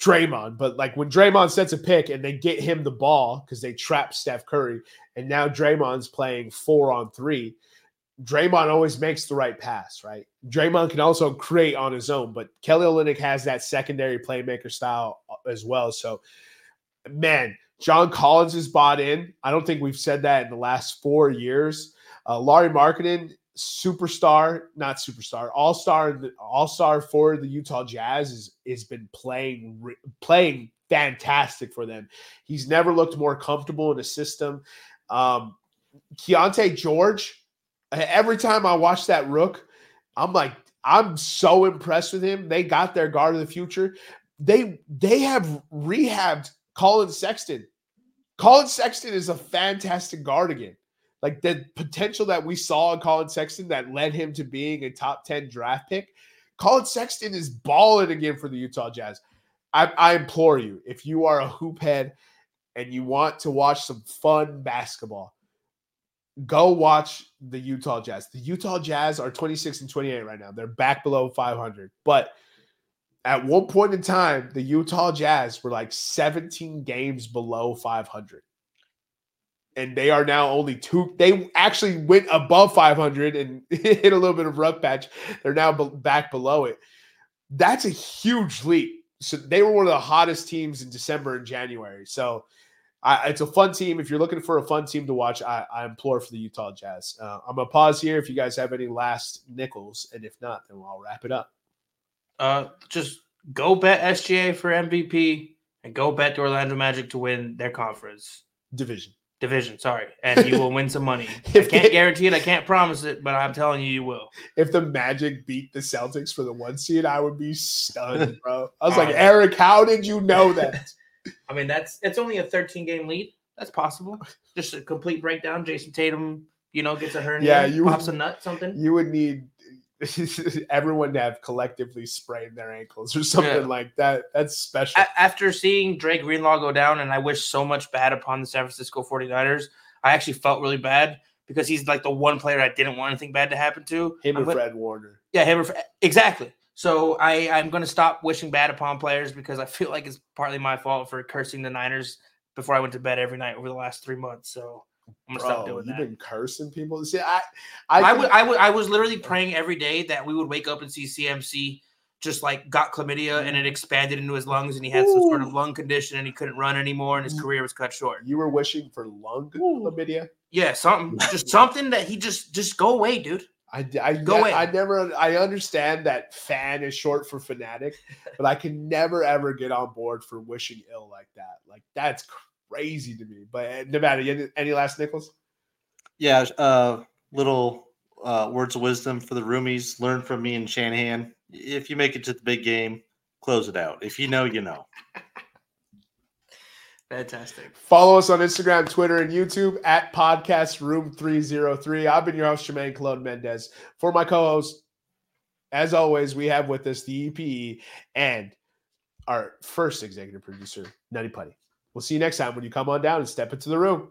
Draymond, but like when Draymond sets a pick and they get him the ball because they trap Steph Curry, and now Draymond's playing four on three. Draymond always makes the right pass, right? Draymond can also create on his own, but Kelly Olynyk has that secondary playmaker style uh, as well. So, man, John Collins is bought in. I don't think we've said that in the last four years. Uh, Markkanen, superstar, not superstar, all star, all star for the Utah Jazz is has been playing playing fantastic for them. He's never looked more comfortable in a system. Um, Keyonte George, every time I watch that rook, I'm like, I'm so impressed with him. They got their guard of the future. They they have rehabbed Collin Sexton. Collin Sexton is a fantastic guard again. Like the potential that we saw in Collin Sexton that led him to being a top 10 draft pick. Collin Sexton is balling again for the Utah Jazz. I, I implore you, if you are a hoop head and you want to watch some fun basketball, go watch the Utah Jazz. The Utah Jazz are 26 and 28 right now. They're back below 500. But at one point in time, the Utah Jazz were like 17 games below 500. And they are now only two. They actually went above 500 and hit a little bit of rough patch. They're now back below it. That's a huge leap. So they were one of the hottest teams in December and January. So I, it's a fun team. If you're looking for a fun team to watch, I, I implore for the Utah Jazz. Uh, I'm gonna pause here if you guys have any last nickels, and if not, then I'll wrap it up. Uh, just go bet SGA for MVP and go bet the Orlando Magic to win their conference division. Division, sorry, and you will win some money. I can't guarantee it. I can't promise it, but I'm telling you, you will. If the Magic beat the Celtics for the one seed, I would be stunned, bro. I was like, Eric, how did you know that? I mean, that's it's only a 13 game lead. That's possible. Just a complete breakdown. Jayson Tatum, you know, gets a hernia, yeah, you pops would, a nut, something. You would need everyone to have collectively sprained their ankles or something yeah. like that. That's special. A- after seeing Dre Greenlaw go down, and I wish so much bad upon the San Francisco 49ers, I actually felt really bad because he's like the one player I didn't want anything bad to happen to. Him or Fred Warner. Yeah, him or Fred. Exactly. So I, I'm going to stop wishing bad upon players because I feel like it's partly my fault for cursing the Niners before I went to bed every night over the last three months. So I'm gonna Bro, stop doing you've that. been cursing people. See, I, I, I, would, I would, I was literally praying every day that we would wake up and see CMC just like got chlamydia and it expanded into his lungs and he had Ooh. some sort of lung condition and he couldn't run anymore and his career was cut short. You were wishing for lung Ooh. chlamydia? Yeah, something, just something that he just, just go away, dude. I, I, Go away. I never I understand that fan is short for fanatic, but I can never ever get on board for wishing ill like that. Like that's crazy to me. But uh, Nevada, any, any last nickels? Yeah, uh, little uh, words of wisdom for the roomies. Learn from me and Shanahan. If you make it to the big game, close it out. If you know, you know. Fantastic. Follow us on Instagram, Twitter, and YouTube at Podcast Room 303. I've been your host, Jermaine Claude Mendez. For my co host, as always, we have with us the EPE and our first executive producer, Nutty Putty. We'll see you next time when you come on down and step into the room.